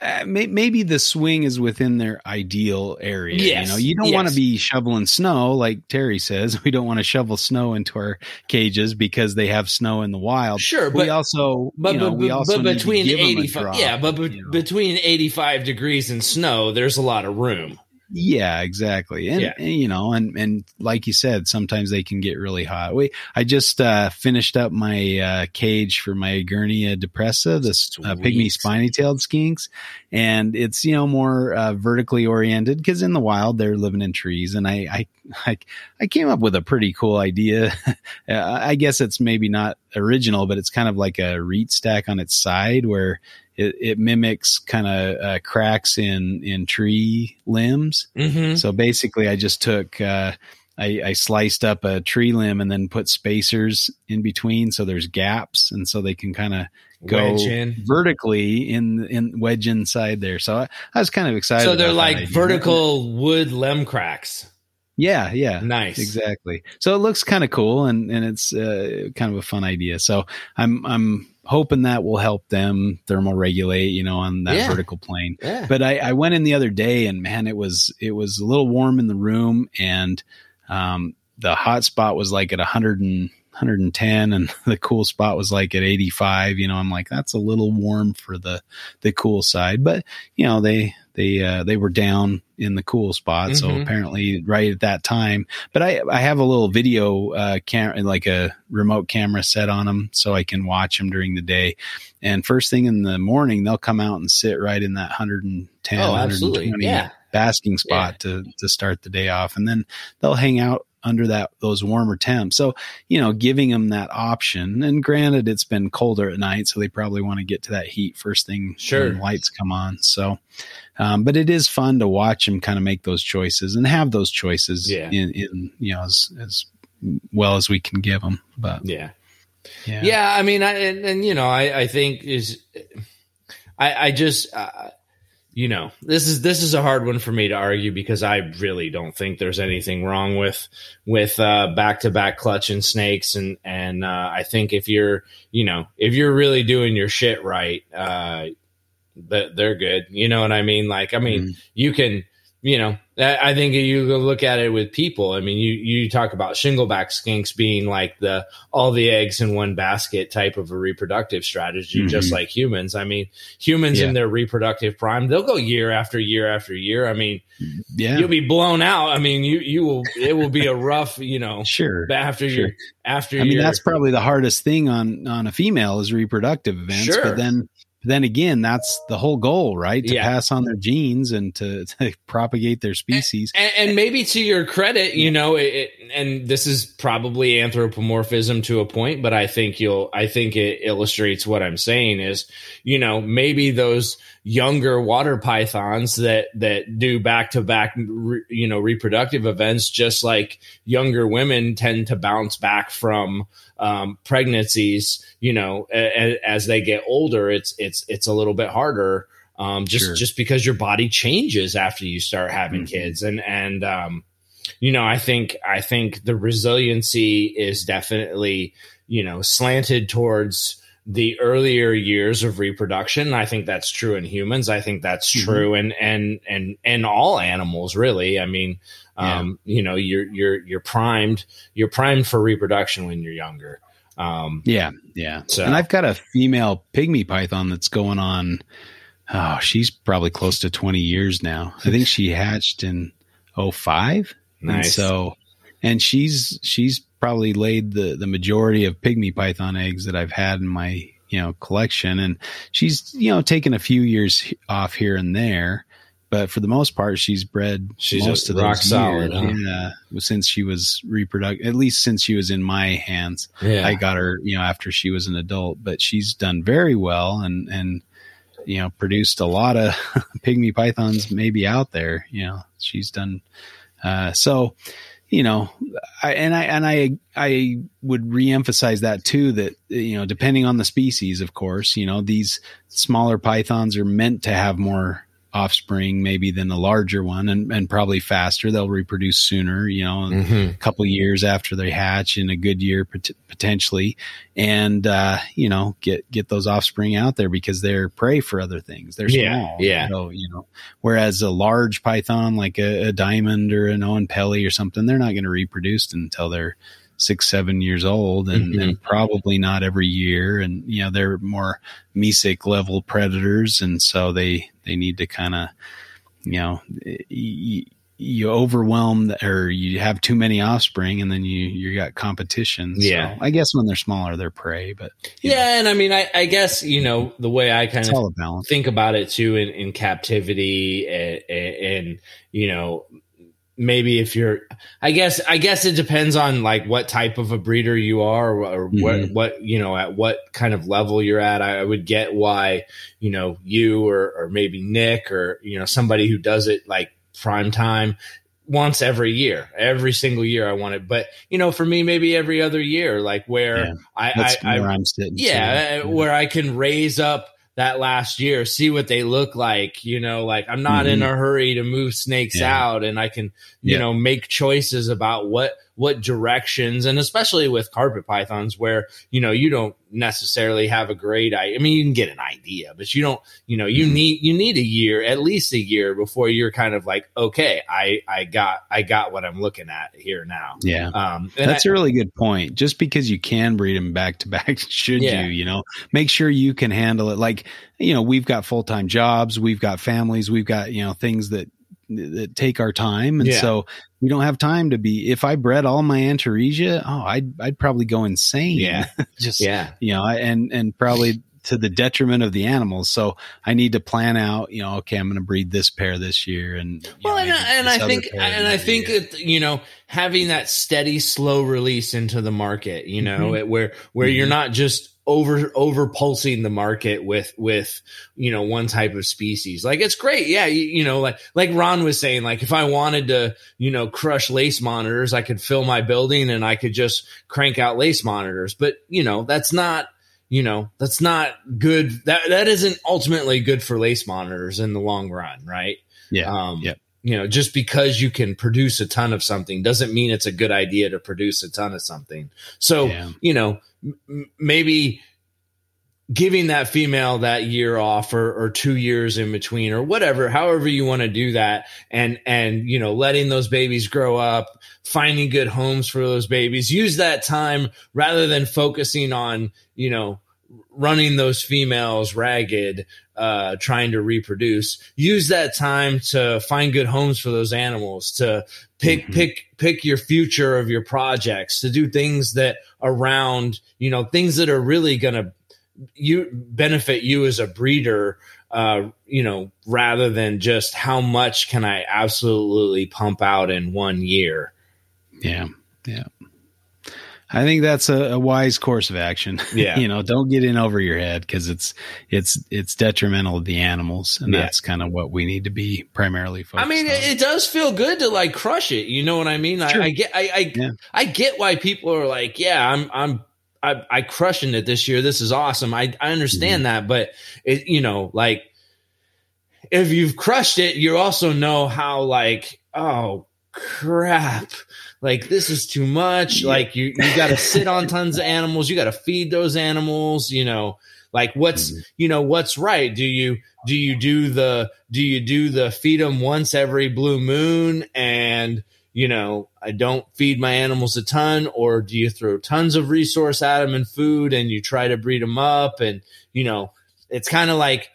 uh, may, maybe the swing is within their ideal area. Yes. You know, you don't yes. want to be shoveling snow, like Terry says. We don't want to shovel snow into our cages because they have snow in the wild. Sure, but we also, but, you know, but, we also but between eighty five, yeah, but you know. between eighty five degrees and snow, there's a lot of room. Yeah, exactly. And, yeah. and, you know, and and like you said, sometimes they can get really hot. We I just uh, finished up my uh, cage for my Egernia depressa, this uh, pygmy spiny-tailed skinks, and it's you know more uh, vertically oriented because in the wild they're living in trees, and I I I, I came up with a pretty cool idea. I guess it's maybe not original, but it's kind of like a reed stack on its side where it, it mimics kind of uh, cracks in in tree limbs. Mm-hmm. So basically, I just took uh, I, I, sliced up a tree limb and then put spacers in between, so there's gaps, and so they can kind of go in. vertically in in wedge inside there. So I, I was kind of excited. So they're like vertical wood limb cracks. Yeah, yeah. Nice. Exactly. So it looks kind of cool and and it's uh, kind of a fun idea. So I'm I'm hoping that will help them thermal regulate, you know, on that yeah. vertical plane. Yeah. But I, I went in the other day and man, it was it was a little warm in the room and um, the hot spot was like at 100 and 110 and the cool spot was like at 85 you know i'm like that's a little warm for the the cool side but you know they they uh, they were down in the cool spot. So Mhm. apparently, right at that time. But I I have a little video uh, camera, like a remote camera set on them, so I can watch them during the day. And first thing in the morning, they'll come out and sit right in that 110, Oh, absolutely. 120 Yeah. basking spot to to start the day off, and then they'll hang out under that those warmer temps. So you know, giving them that option. And granted, it's been colder at night, so they probably want to get to that heat first thing Sure. when lights come on. So, um, but it is fun to watch them kind of make those choices and have those choices Yeah. in, in you know as as well as we can give them. But Yeah. yeah, Yeah, I mean, I, and, and you know, I, I think is, I, I just, uh, you know, this is this is a hard one for me to argue because I really don't think there's anything wrong with with back to back clutch and snakes, and and uh, I think if you're, you know, if you're really doing your shit right, uh, that they're good. You know what I mean? Like, I mean, you can, you know, I I think you look at it with people. I mean, you you talk about shingleback skinks being like the all the eggs in one basket type of a reproductive strategy, Mhm. just like humans. I mean, humans Yeah. in their reproductive prime, they'll go year after year after year. I mean, yeah, you'll be blown out. I mean, you you will. It will be a rough, you know, sure. after Sure. your after. I mean, that's probably the hardest thing on on a female is reproductive events. Sure. But then then again, that's the whole goal, right? To Yeah. pass on their genes and to, to propagate their species. and, and maybe to your credit, you know, it, it, and this is probably anthropomorphism to a point, but I think you'll, I think it illustrates what I'm saying is, you know, maybe those younger water pythons that that do back to back, you know, reproductive events, just like younger women tend to bounce back from um, pregnancies, you know, a, a, as they get older, it's it's it's a little bit harder um, just Sure. just because your body changes after you start having Mhm. kids and and um, you know i think i think the resiliency is definitely you know slanted towards the earlier years of reproduction i think that's true in humans i think that's Mhm. true and and and and all animals really i mean um you know you're you're you're primed you're primed for reproduction when you're younger um Yeah, yeah. So- And I've got a female pygmy python that's going on. Oh, she's probably close to 20 years now. I think she hatched in 05. And nice so, and she's, she's probably laid the, the majority of pygmy python eggs that I've had in my, you know, collection. And she's, you know, taken a few years off here and there. But for the most part, she's bred She's most of those rock solid, years. huh? Yeah, since she was reproductive, at least since she was in my hands. yeah I got her, you know, after she was an adult, but she's done very well and, and, you know, produced a lot of pygmy pythons maybe out there, you know, she's done, uh, so, you know, I, and I, and I, I would reemphasize that too, that, you know, depending on the species, of course, you know, these smaller pythons are meant to have more offspring maybe than the larger one and, and probably faster. They'll reproduce sooner, you know, Mhm. a couple years after they hatch in a good year pot- potentially and uh you know get get those offspring out there because they're prey for other things they're Yeah, small yeah. so you know whereas a large python like a, a diamond or an Oenpelli or something they're not going to reproduce until they're six seven years old and, Mhm. and probably not every year. And you know they're more mesic level predators. And so they they need to kind of you know y- you overwhelm the, or you have too many offspring and then you you got competition. So Yeah. i guess when they're smaller they're prey but you know, yeah and i mean I, I guess you know the way i kind of all a balance think about it too in, in captivity and, and you know maybe if you're i guess i guess it depends on like what type of a breeder you are or, or what what you know at what kind of level you're at I, I would get why you know you or or maybe nick or you know somebody who does it like prime time once every year every single year i want it but you know for me maybe every other year like where Yeah. i I, I where i'm sitting yeah, too. uh, where I can raise up that last year, see what they look like. You know, like I'm not in a hurry to move snakes Mm-hmm. Yeah. out, and I can, you Yeah. know, make choices about what what directions and especially with carpet pythons where you know you don't necessarily have a great I mean you can get an idea but you don't you know you Mhm. need you need a year at least a year before you're kind of like okay I I got I got what I'm looking at here now Yeah. um That's I- a really good point. Just because you can breed them back to back, should Yeah. you? You know, make sure you can handle it. Like, you know, we've got full time jobs, we've got families, we've got you know things that that take our time, and Yeah. so we don't have time to be. If I bred all my Antaresia, oh, I'd I'd probably go insane. Yeah. just yeah you know, I- and and probably to the detriment of the animals. So I need to plan out. You know, okay, I'm going to breed this pair this year, and Well, know, and, I- and I think and I think year. that you know having that steady, slow release into the market, you know, Mhm. it, where where you're Mhm. not just over over pulsing the market with with you know one type of species. Like it's great, yeah, you, you know, like like Ron was saying, like if I wanted to, you know, crush lace monitors, I could fill my building and I could just crank out lace monitors. But you know, that's not you know that's not good that that isn't ultimately good for lace monitors in the long run right yeah, um, Yep. You know, just because you can produce a ton of something doesn't mean it's a good idea to produce a ton of something. So, Yeah. you know, m- maybe giving that female that year off or, or two years in between or whatever, however you want to do that and, and, you know, letting those babies grow up, finding good homes for those babies, use that time rather than focusing on, you know, running those females ragged uh, trying to reproduce. Use that time to find good homes for those animals, to pick Mhm. pick pick your future of your projects, to do things that around you know things that are really going to you benefit you as a breeder. Uh, you know, rather than just how much can I absolutely pump out in one year. Yeah. Yeah. I think that's a, a wise course of action. Yeah. you know, don't get in over your head because it's it's it's detrimental to the animals, and Yeah. that's kind of what we need to be primarily focused. I mean, on. it, does feel good to like crush it. You know what I mean? I, I get, I, I, Yeah. I get why people are like, yeah, I'm, I'm, I, I crushing it this year. This is awesome. I, I understand Mm-hmm. that, but it, you know, like if you've crushed it, you also know how like, oh crap. Like this is too much. Yeah. Like you, you got to sit on tons of animals. You got to feed those animals. You know, like what's Mhm. you know what's right. Do you do you do the do you do the feed them once every blue moon and you know I don't feed my animals a ton, or do you throw tons of resource at them and food and you try to breed them up and you know it's kind of like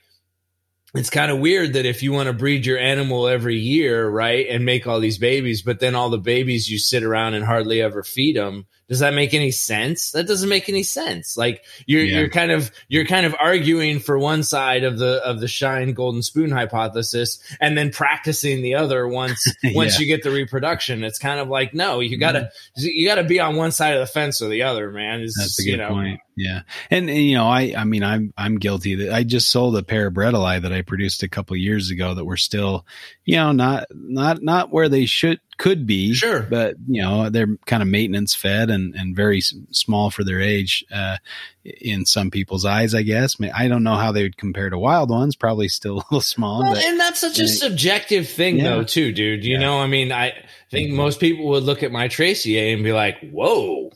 it's kind of weird that if you want to breed your animal every year, right, and make all these babies, but then all the babies you sit around and hardly ever feed them. Does that make any sense? That doesn't make any sense. Like you're Yeah. you're kind of you're kind of arguing for one side of the of the shine golden spoon hypothesis, and then practicing the other once once Yeah. you get the reproduction. It's kind of like no, you gotta mm-hmm. you gotta be on one side of the fence or the other, man. It's, That's a good you know, point. Yeah, and, and you know, I I mean, I'm I'm guilty that I just sold a pair of bredli that I produced a couple years ago that were still, you know, not not not where they should could be. Sure. but you know, they're kind of maintenance fed and and very small for their age. Uh, in some people's eyes, I guess. I, mean, I don't know how they would compare to wild ones. Probably still a little small. Well, but and that's such a Yeah. subjective thing, Yeah. though, too, dude. You Yeah. know, I mean, I think Mhm. most people would look at my Tracy and be like, "Whoa,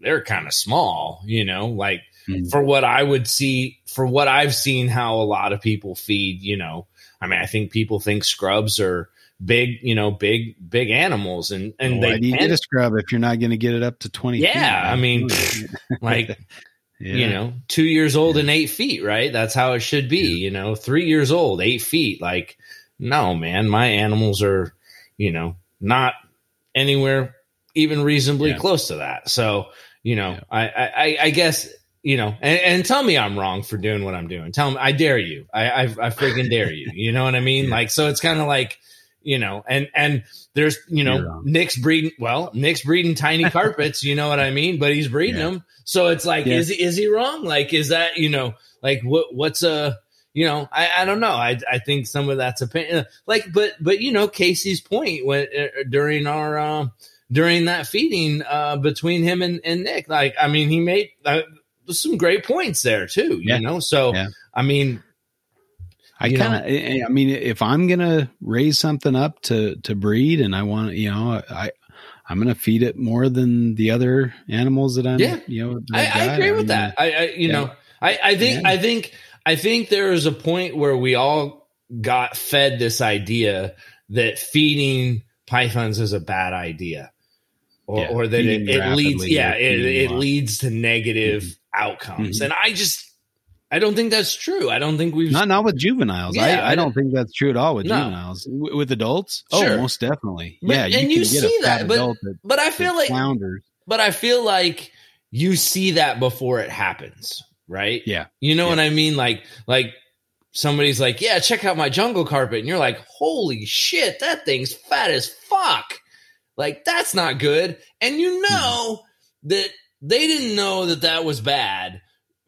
they're kind of small," you know, like Mhm. for what I would see, for what I've seen, how a lot of people feed. You know, I mean, I think people think scrubs are big, you know, big, big animals, and and why they get a scrub if you're not going to get it up to twenty? Yeah, feet? I mean, like Yeah. you know, two years old and eight feet, right? That's how it should be. You know, three years old, eight feet. Like, no, man, my animals are, you know, not anywhere even reasonably Yeah. close to that. So, you know, Yeah. I, I, I guess, you know, and, and tell me I'm wrong for doing what I'm doing. Tell me, I dare you. I, I, I freaking dare you. You know what I mean? Yeah. Like, so it's kind of like, you know, and, and there's, you know, wrong. Nick's breeding, well, Nick's breeding tiny carpets, you know what I mean? But he's breeding Yeah. them. So it's like, Yeah. is he, is he wrong? Like, is that, you know, like what, what's a, you know, I, I don't know. I, I think some of that's opinion. Like, but, but, you know, Casey's point when, uh, during our, um, during that feeding, uh, between him and, and Nick, like, I mean, he made uh, some great points there too, Yeah. you know? So, Yeah. I mean, I kind of, eh, eh, I mean, if I'm gonna raise something up to to breed, and I want, you know, I I'm going to feed it more than the other animals that I'm, Yeah. you know, I, I agree with that. I, I you yeah. know, I, I think, Yeah. I think, I think there is a point where we all got fed this idea that feeding pythons is a bad idea, or, Yeah, or that it, it leads, yeah, it, it leads to negative mm-hmm. outcomes, Mhm. and I just, I don't think that's true. I don't think we've Not not with juveniles. Yeah, I, I I don't think that's true at all with No. juveniles. W- with adults, Sure. oh, most definitely. But- yeah, and can you get see a fat that, but- that, But I feel like, flounders. but I feel like you see that before it happens, right? Yeah, You know Yeah. what I mean? Like, like somebody's like, "Yeah, check out my jungle carpet," and you're like, "Holy shit, that thing's fat as fuck!" Like, that's not good. And you mm-hmm. know that they didn't know that that was bad,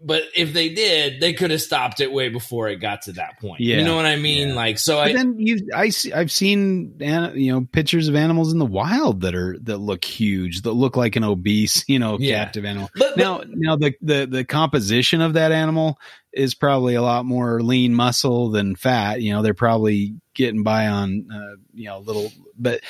but if they did, they could have stopped it way before it got to that point. Yeah. You know what I mean? Yeah. Like, so but I, then you, I, see, I've seen, an- you know, pictures of animals in the wild that are that look huge, that look like an obese, you know, Yeah. captive animal. but, but Now, now the, the the composition of that animal is probably a lot more lean muscle than fat. You know, they're probably getting by on, uh, you know, little, but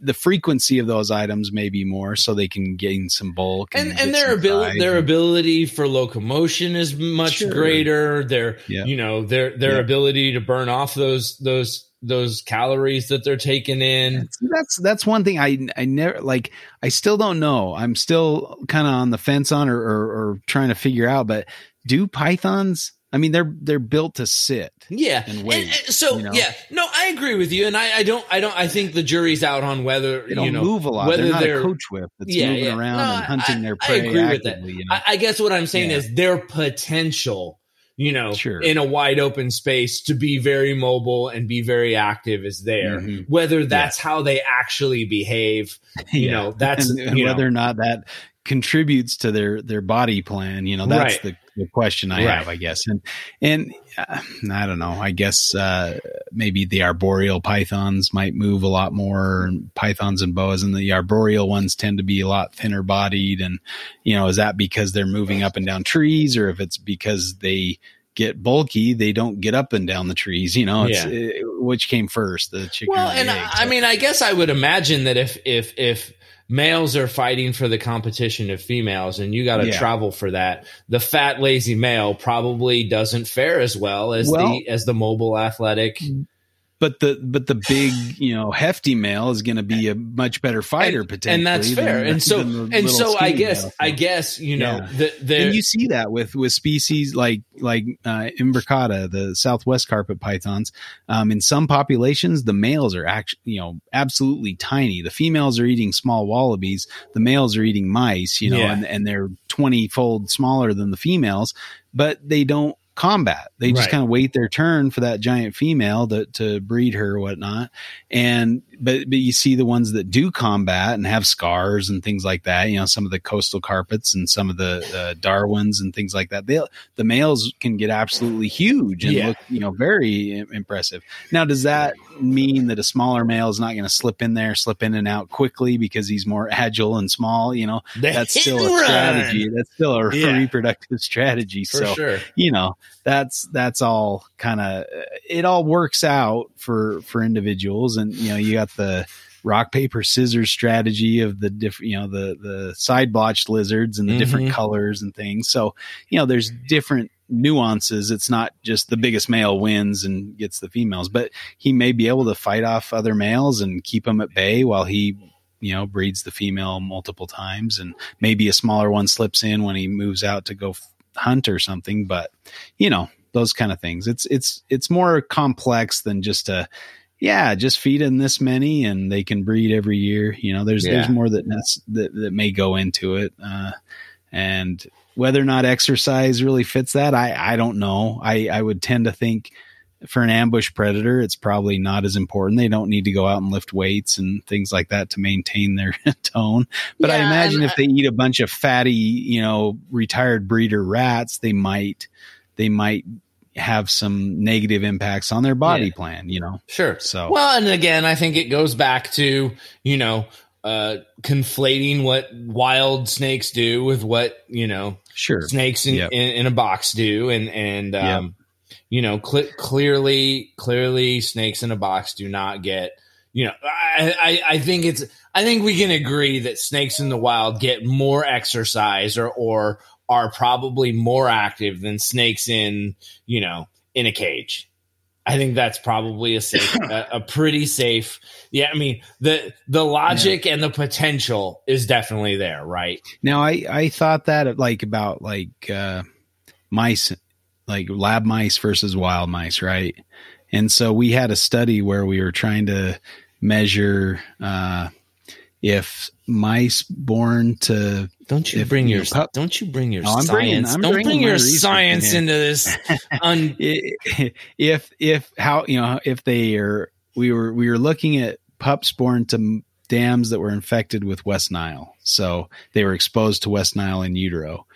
the frequency of those items may be more, so they can gain some bulk and get and their ability their ability for locomotion is much Sure. greater their Yeah. you know their their Yeah. ability to burn off those those those calories that they're taking in See, that's that's one thing I I never like I still don't know. I'm still kind of on the fence on or, or or trying to figure out. But do pythons? I mean, they're they're built to sit. yeah And wait, so you know? yeah no i agree with you and I, I don't i don't i think the jury's out on whether They don't you know move a lot. whether They're not they're- a coach whip that's Yeah, moving yeah. around No, and hunting I- their I prey agree with that. You know? I, I guess what i'm saying Yeah. is their potential you know Sure. in a wide open space to be very mobile and be very active is there Mhm. whether that's how they actually behave you know that's and, and you know, whether or not that contributes to their their body plan you know that's Right. the, the question i Right. have i guess and and uh, i don't know i guess uh maybe the arboreal pythons might move a lot more and pythons and boas and the arboreal ones tend to be a lot thinner bodied and you know is that because they're moving up and down trees or if it's because they get bulky they don't get up and down the trees you know it's Yeah. uh, which came first the chicken well or the and egg? i So- mean i guess i would imagine that if if if males are fighting for the competition of females and you got to Yeah. travel for that the fat lazy male probably doesn't fare as well as Well- the as the mobile athletic mm, but the but the big you know hefty male is going to be a much better fighter and, potentially and that's fair than- and so and so i guess male. i guess you know Yeah. the, the and you see that with with species like like uh, imbricata, the southwest carpet pythons. Um, in some populations, the males are actually you know absolutely tiny. The females are eating small wallabies. The males are eating mice. You know, Yeah. and and they're twenty fold smaller than the females, but they don't combat. They just Right. kind of wait their turn for that giant female to to breed her or whatnot. And but but you see the ones that do combat and have scars and things like that. You know, some of the coastal carpets and some of the uh, Darwins and things like that. They the males can get absolutely huge and Yeah. look you know very impressive. Now, does that mean that a smaller male is not going to slip in there, slip in and out quickly because he's more agile and small? You know, that's still a run, strategy. That's still a Yeah. reproductive strategy. for so sure you know that's that's all kind of it all works out for for individuals and you know you got the rock paper scissors strategy of the different you know the the side blotched lizards and the different Mhm. colors and things. So you know there's different nuances. It's not just the biggest male wins and gets the females but he may be able to fight off other males and keep them at bay while he you know breeds the female multiple times. And maybe a smaller one slips in when he moves out to go hunt or something. But you know those kind of things. It's it's it's more complex than just a yeah just feed in this many and they can breed every year. You know there's Yeah. there's more that, that that may go into it uh and whether or not exercise really fits that i i don't know. I i would tend to think for an ambush predator it's probably not as important. They don't need to go out and lift weights and things like that to maintain their tone. But i Yeah, imagine and if they eat a bunch of fatty you know retired breeder rats they might they might have some negative impacts on their body Yeah. plan you know sure so Well, and again, I think it goes back to, you know, uh, conflating what wild snakes do with what, you know, sure snakes in, Yep. in, in a box do. And, and, um, you know, cl- clearly, clearly snakes in a box do not get, you know, I, I, I think it's, I think we can agree that snakes in the wild get more exercise or or are probably more active than snakes in you know in a cage. I think that's probably a safe, a, a, pretty safe. Yeah, I mean the the logic yeah. and the potential is definitely there, right? Now, I I thought that like about like uh, mice, like lab mice versus wild mice, right? And so we had a study where we were trying to measure uh, if mice born to don't you bring your pup, don't you bring your no, science. Bringing, don't bring your science in. into this un- if if how you know if they are we were we were looking at pups born to dams that were infected with west nile. So they were exposed to west nile in utero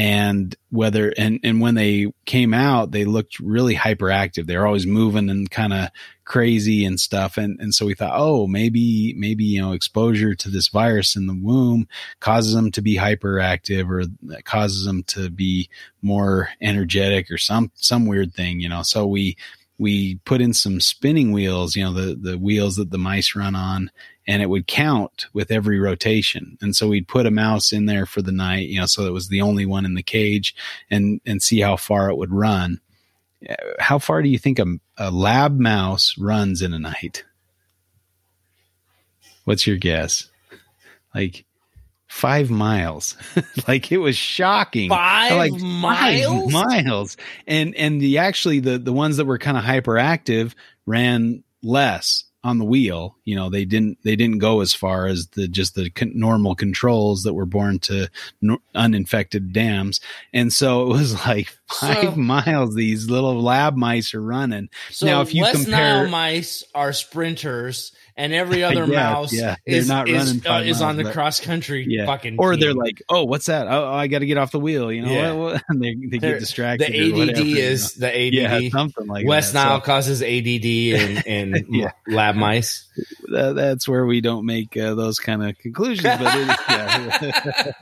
and whether and and when they came out they looked really hyperactive. They were always moving and kind of crazy and stuff. And and so we thought oh maybe maybe you know exposure to this virus in the womb causes them to be hyperactive or causes them to be more energetic or some some weird thing you know. So we we put in some spinning wheels, you know, the, the wheels that the mice run on, and it would count with every rotation. And so we'd put a mouse in there for the night, you know, so it was the only one in the cage and, and see how far it would run. How far do you think a, a lab mouse runs in a night? What's your guess? Like five miles. like it was shocking. Five like miles? Five miles. And and the actually the the ones that were kind of hyperactive ran less on the wheel. You know, they didn't they didn't go as far as the just the con- normal controls that were born to no- uninfected dams. And so it was like five so, miles. These little lab mice are running. So now, if you West compare, Nile mice are sprinters and every other yeah, mouse yeah. is not running is, uh, is on the cross country yeah. fucking or team. they're like oh what's that oh, oh I got to get off the wheel you know yeah. what, what? they, they get distracted the ADD whatever, is you know? the ADD yeah, something like West that. Nile so, causes ADD and, and yeah. lab mice that, that's where we don't make uh, those kind of conclusions but it, yeah,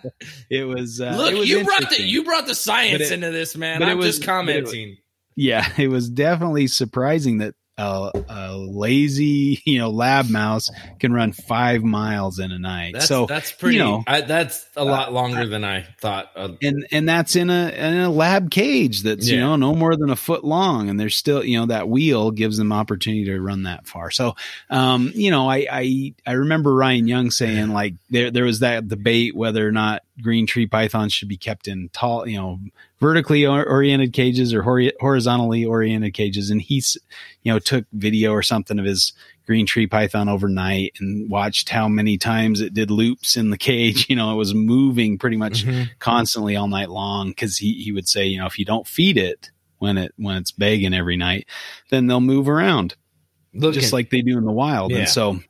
it was uh, look it was you brought the you brought the science it, into this man. I'm was, just commenting. yeah, it was definitely surprising that a, a, lazy, you know, lab mouse can run five miles in a night. That's, so that's pretty. You know, I, that's a lot uh, longer than I thought. and and that's in a in a lab cage that's yeah. you know no more than a foot long, and there's still you know that wheel gives them opportunity to run that far. So, um, you know, I I I remember Ryan Young saying like there there was that debate whether or not green tree pythons should be kept in tall, you know, vertically oriented cages or horizontally oriented cages. And he's, you know, took video or something of his green tree python overnight and watched how many times it did loops in the cage. You know, it was moving pretty much mm-hmm. constantly all night long. Cause he, he would say, you know, if you don't feed it when it, when it's begging every night, then they'll move around. Looking. Just like they do in the wild. Yeah. And so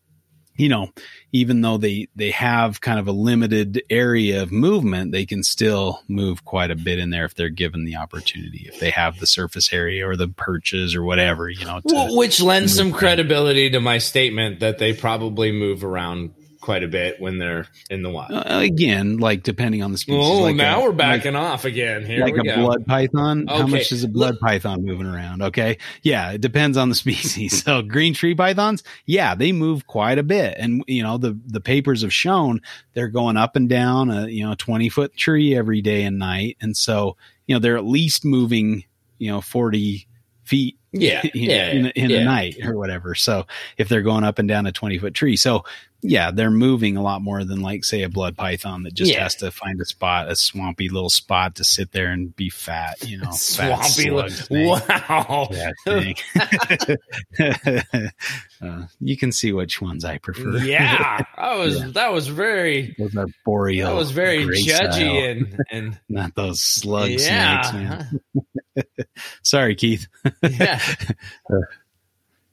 you know, even though they, they have kind of a limited area of movement, they can still move quite a bit in there if they're given the opportunity, if they have the surface area or the perches or whatever, you know. Which lends some credibility to my statement that they probably move around quite a bit when they're in the wild. Uh, again, like depending on the species. Oh, like now a, we're backing like, off again. Here like a go. blood python. Okay. How much is a blood Look. python moving around? Okay, yeah, it depends on the species. so green tree pythons, yeah, they move quite a bit, and you know the the papers have shown they're going up and down a you know twenty foot tree every day and night, and so you know they're at least moving you know forty feet yeah, yeah, in, in yeah. the night or whatever. So if they're going up and down a 20 foot tree. So yeah, they're moving a lot more than like say a blood python that just yeah. has to find a spot, a swampy little spot to sit there and be fat, you know, swampy. wow. uh, you can see which ones I prefer. Yeah, that was yeah. that was very those are boreal. That was very judgy and and not those slug yeah. snakes, man. Sorry, Keith. yeah.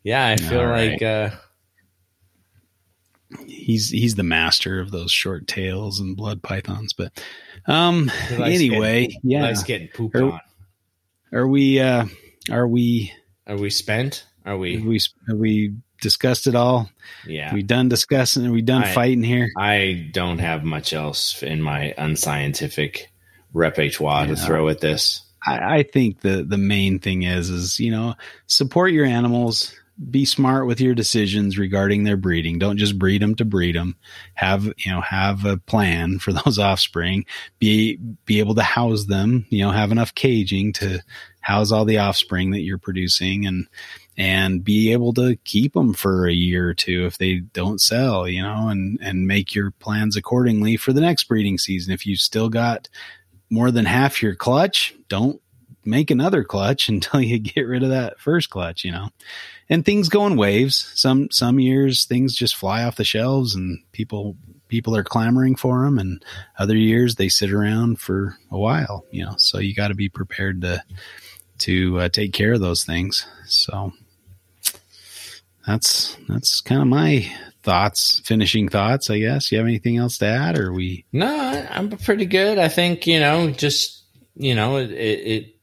Yeah, I feel like uh he's he's the master of those short tails and blood pythons. But um, anyway, getting, yeah, nice getting pooped are, on. Are we? uh Are we? Are we spent? Are we? Have we have we discussed it all? Yeah, we done discussing. Are we done I, fighting here? I don't have much else in my unscientific repertoire yeah. to throw at this. I, I think the the main thing is is you know support your animals be smart with your decisions regarding their breeding. Don't just breed them to breed them. Have you know have a plan for those offspring. Be be able to house them. You know have enough caging to house all the offspring that you're producing and and be able to keep them for a year or two if they don't sell. You know and and make your plans accordingly for the next breeding season. If you still got more than half your clutch, don't make another clutch until you get rid of that first clutch, you know. And things go in waves. Some some years things just fly off the shelves and people people are clamoring for them and other years they sit around for a while, you know. So you got to be prepared to to uh, take care of those things. So that's that's kind of my thoughts, finishing thoughts, I guess. You have anything else to add or we No, I'm pretty good. I think, you know, just you know, it, it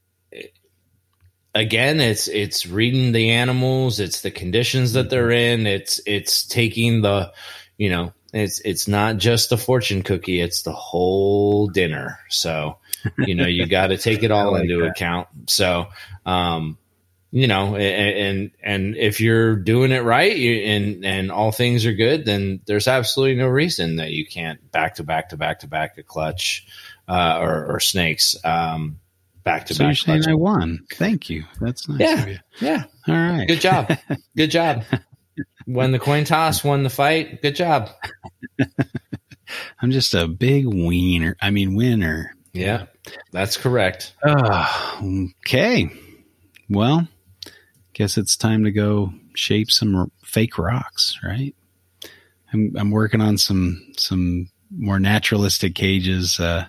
again it's it's reading the animals it's the conditions that they're in it's it's taking the you know it's it's not just the fortune cookie it's the whole dinner. So you know you got to take it all like into that. account. So um you know and and if you're doing it right you, and and all things are good then there's absolutely no reason that you can't back to back to back to back a clutch uh, or, or snakes. Um back to so back. You're saying I won. Thank you. That's nice. Yeah. Yeah. All right. Good job. Good job. won the coin toss, won the fight. Good job. I'm just a big wiener. I mean, winner. Yeah, that's correct. Uh, okay. Well, guess it's time to go shape some fake rocks, right? I'm, I'm working on some some more naturalistic cages uh,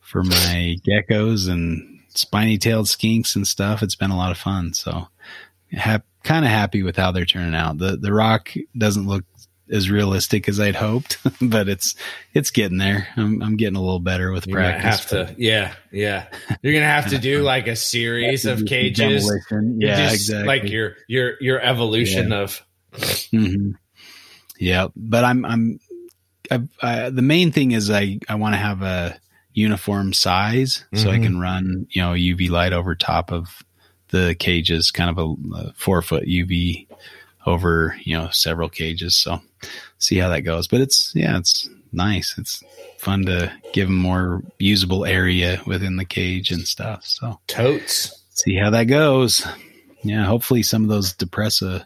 for my geckos and spiny tailed skinks and stuff. It's been a lot of fun. So ha- kind of happy with how they're turning out. The, the rock doesn't look as realistic as I'd hoped, but it's, it's getting there. I'm, I'm getting a little better with You're practice. Have to, yeah, yeah. You're to have to do like a series of cages. Yeah, just, exactly. Like your, your, your evolution yeah. of. Mm-hmm. Yeah. But I'm, I'm, I, I, the main thing is I, I want to have a, uniform size mm-hmm. so I can run, you know, UV light over top of the cages, kind of a, a, four foot UV over, you know, several cages. So see how that goes. But it's, yeah, it's nice. It's fun to give them more usable area within the cage and stuff. So totes. See how that goes. Yeah. Hopefully some of those depressa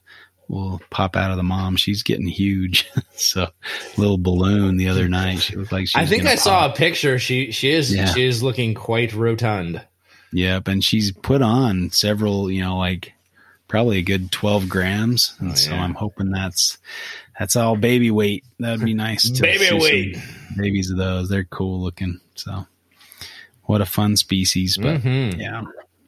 will pop out of the mom. She's getting huge. so little balloon the other night. She looked like she I think I pop. saw a picture. She she is yeah. she is looking quite rotund. Yep, and she's put on several, you know, like probably a good twelve grams. And oh, so I'm hoping that's that's all baby weight. That'd be nice to baby weight. Babies of those. They're cool looking. So what a fun species. But mm-hmm. yeah.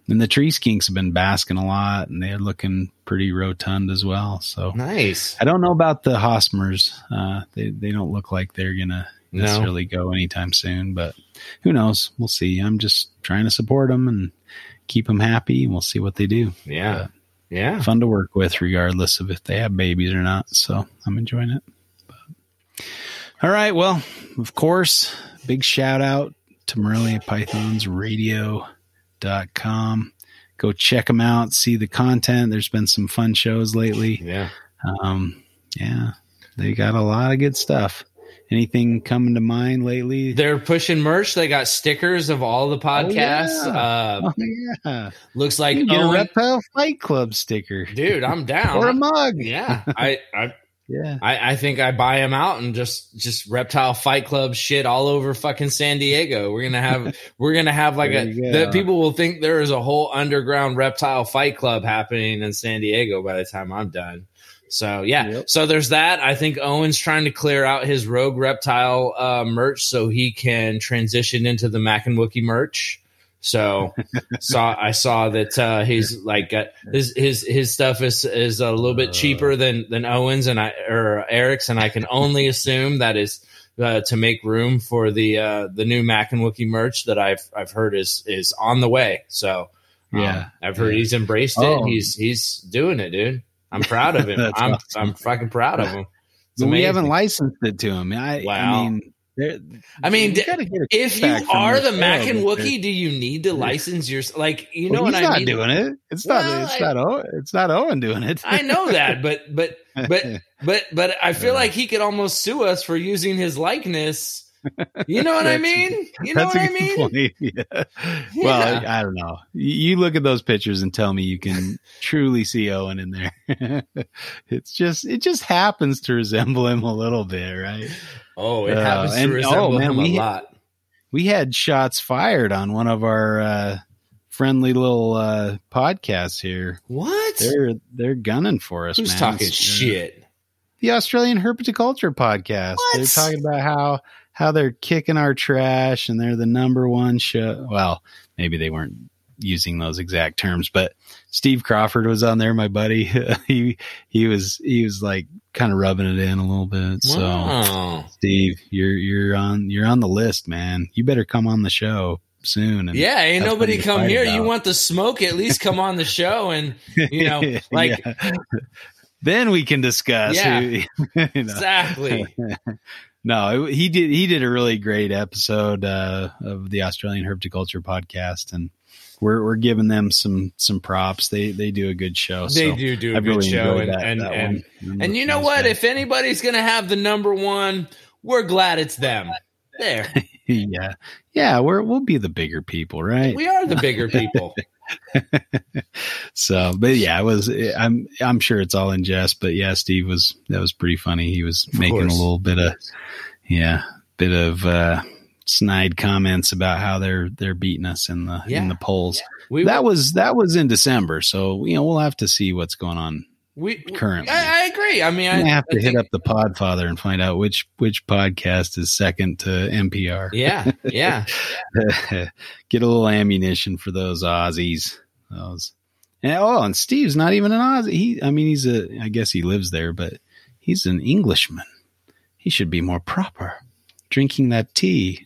And the tree skinks have been basking a lot, and they're looking pretty rotund as well. So nice. I don't know about the Hosmers. Uh, they they don't look like they're gonna necessarily no. go anytime soon, but who knows? We'll see. I'm just trying to support them and keep them happy, and we'll see what they do. Yeah, yeah, fun to work with, regardless of if they have babies or not. So I'm enjoying it. But, all right. Well, of course, big shout out to Morelia Pythons Radio com. Go check them out, see the content. There's been some fun shows lately. Yeah. Um, yeah, they got a lot of good stuff. Anything coming to mind lately? They're pushing merch. They got stickers of all the podcasts. Oh, yeah. Uh, oh, yeah. Looks like you get Owen, a Reptile Fight Club sticker, dude. I'm down. or a mug. Yeah, I, I yeah. I, I think I buy him out and just just reptile fight club shit all over fucking San Diego. We're gonna have we're gonna have like a that people will think there is a whole underground reptile fight club happening in San Diego by the time I'm done. So yeah, yep. so there's that. I think Owen's trying to clear out his Rogue Reptile uh, merch so he can transition into the Mac and Wookie merch. So saw I saw that uh, he's like uh, his his his stuff is is a little bit cheaper than than Owens and I or Eric's, and I can only assume that is uh, to make room for the uh, the new Mac and Wookie merch that I've I've heard is is on the way. So um, yeah, I've heard he's embraced it. Oh. He's he's doing it, dude. I'm proud of him. I'm awesome. I'm fucking proud of him. we haven't licensed it to him. I, wow. I mean, I mean, you gotta get a if you are the Mac and Wookie, do you need to license your like? You know Well, what I not mean? doing it. It's Well, not. It's I- not. Owen, it's not Owen doing it. I know that, but but but but but I feel like he could almost sue us for using his likeness. You know what I mean? You know what I mean? point. Yeah. Well, I, I don't know. You you look at those pictures and tell me you can truly see Owen in there. it's just it just happens to resemble him a little bit, right? Oh, it Uh, happens and- to resemble oh, man, him a we- lot. We had shots fired on one of our uh, friendly little uh, podcasts here. What? They're they're gunning for us. Who's man. talking It's, uh, shit? the Australian Herpetoculture podcast. What? They're talking about how how they're kicking our trash and they're the number one show. Well, maybe they weren't using those exact terms, but Steve Crawford was on there, my buddy. he he was he was like kind of rubbing it in a little bit. So Steve, you're you're on you're on the list, man. You better come on the show soon. And Yeah, ain't nobody come here. You want the smoke? At least come on the show and you know, like Yeah. then we can discuss. Yeah. who- you know. exactly. no, he did. He did a really great episode uh, of the Australian Herpetoculture podcast, and we're we're giving them some some props. They they do a good show. They so do do a I've good really show, and that, and that and, and you know what? guys. If anybody's gonna have the number one, we're glad it's them. There, yeah, yeah, we're we'll be the bigger people, right? we are the bigger people. so, but yeah, it was. I'm I'm sure it's all in jest, but yeah, Steve was that was pretty funny. He was Of making course. a little bit of yeah, bit of uh snide comments about how they're they're beating us in the Yeah. in the polls. We that was that was in December, so you know we'll have to see what's going on. we currently. I, I agree. I mean, I I have to I hit up the Podfather and find out which which podcast is second to NPR. Yeah, yeah. Get a little ammunition for those Aussies. Those. And, oh, and Steve's not even an Aussie. He, I mean, he's a. I guess he lives there, but he's an Englishman. He should be more proper. Drinking that tea.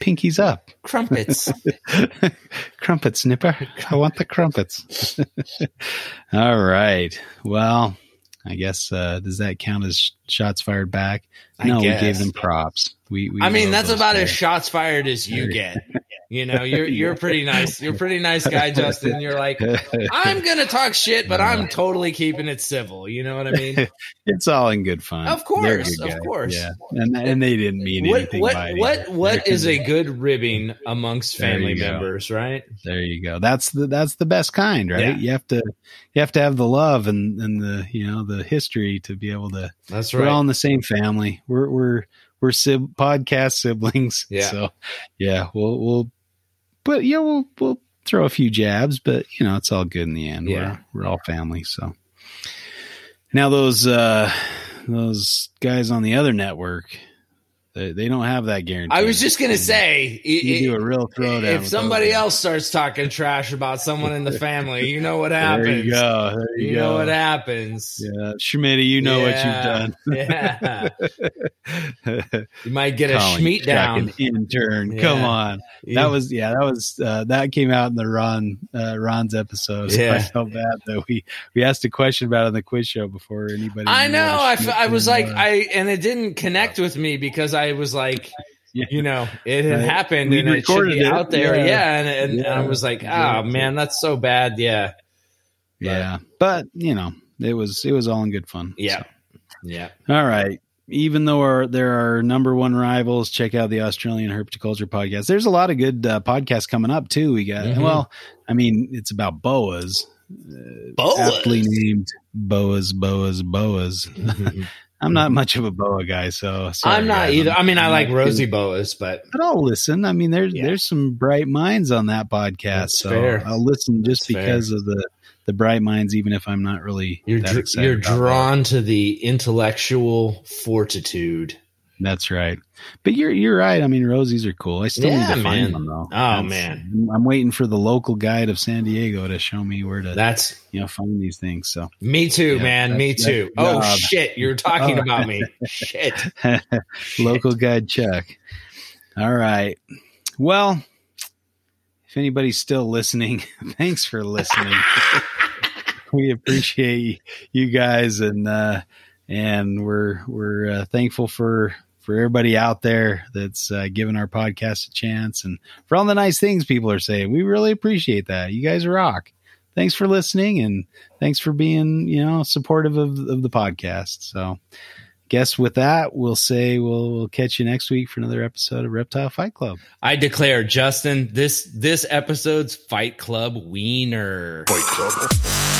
Pinkies up. Crumpets. crumpets, Nipper. I want the crumpets. All right. Well, I guess uh, does that count as shots fired back? I no, we gave them props. We, we I mean, that's about as shots fired as you get. You know, you're you're pretty nice. You're a pretty nice guy, Justin. You're like, I'm gonna talk shit, but I'm totally keeping it civil. You know what I mean? it's all in good fun. Of course, of guys. course. Yeah, and and they didn't mean What anything what by it. what what They're- a good ribbing amongst family you go. members, right? There you go. That's the that's the best kind, right? Yeah. You have to you have to have the love and and the you know the history to be able to. That's We're all right. in the same family. We're we're we're sib- podcast siblings. Yeah. So yeah, we'll we'll but yeah we'll we'll throw a few jabs, but you know it's all good in the end. Yeah. We're we're all family. So now those uh those guys on the other network, they, they don't have that guarantee. I was just gonna say, you i- do a real throwdown. if somebody else starts talking trash about someone in the family, you know what happens. there you go. There you, You go. know what happens. Yeah, Schmidt, you know Yeah. What you've done. yeah, You might get a Chuck down. intern. Yeah. Come on, that was yeah, that was uh, that came out in the Ron uh, Ron's episode. So Yeah. I felt bad that we we asked a question about it on the quiz show before anybody. I know. I, f- Schmidt I was like, I and it didn't connect with me because I was like, Yeah. you know, it had Right. happened We and it should be it. out there. Yeah. Yeah, and, and, and I was like, oh man, that's so bad. Yeah, yeah, but you know, it was it was all in good fun. yeah, yeah. All right. Even though our, there are number one rivals, check out the Australian Herpetoculture podcast. There's a lot of good uh, podcasts coming up too. We got Mhm. well, I mean, it's about boas, aptly named boas, boas, boas. I'm not mm-hmm. much of a boa guy, so sorry, I'm not guys. either. I mean, I I'm like rosy boas, but But I'll listen. I mean, there's Yeah. there's some bright minds on that podcast, That's so fair. I'll listen just That's fair. because of the the bright minds, even if I'm not really you're that dr- you're drawn to the intellectual fortitude. That's right. But you're you're right. I mean, rosies are cool. I still Yeah, need to man. find them though. Oh, That's- man. I'm waiting for the local guide of San Diego to show me where to That's you know find these things. So me too, Yeah, man. Me too. Oh job. shit, you're talking Oh. about me. Shit. Shit. local guide Chuck. All right. Well, if anybody's still listening, thanks for listening. we appreciate you guys and uh and we're we're uh, thankful for for everybody out there that's uh, giving our podcast a chance and for all the nice things people are saying. We really appreciate that. You guys rock. Thanks for listening and thanks for being, you know, supportive of, of the podcast. So, guess with that, we'll say we'll, we'll catch you next week for another episode of Reptile Fight Club. I declare, Justin, this this episode's Fight Club wiener. Fight Club.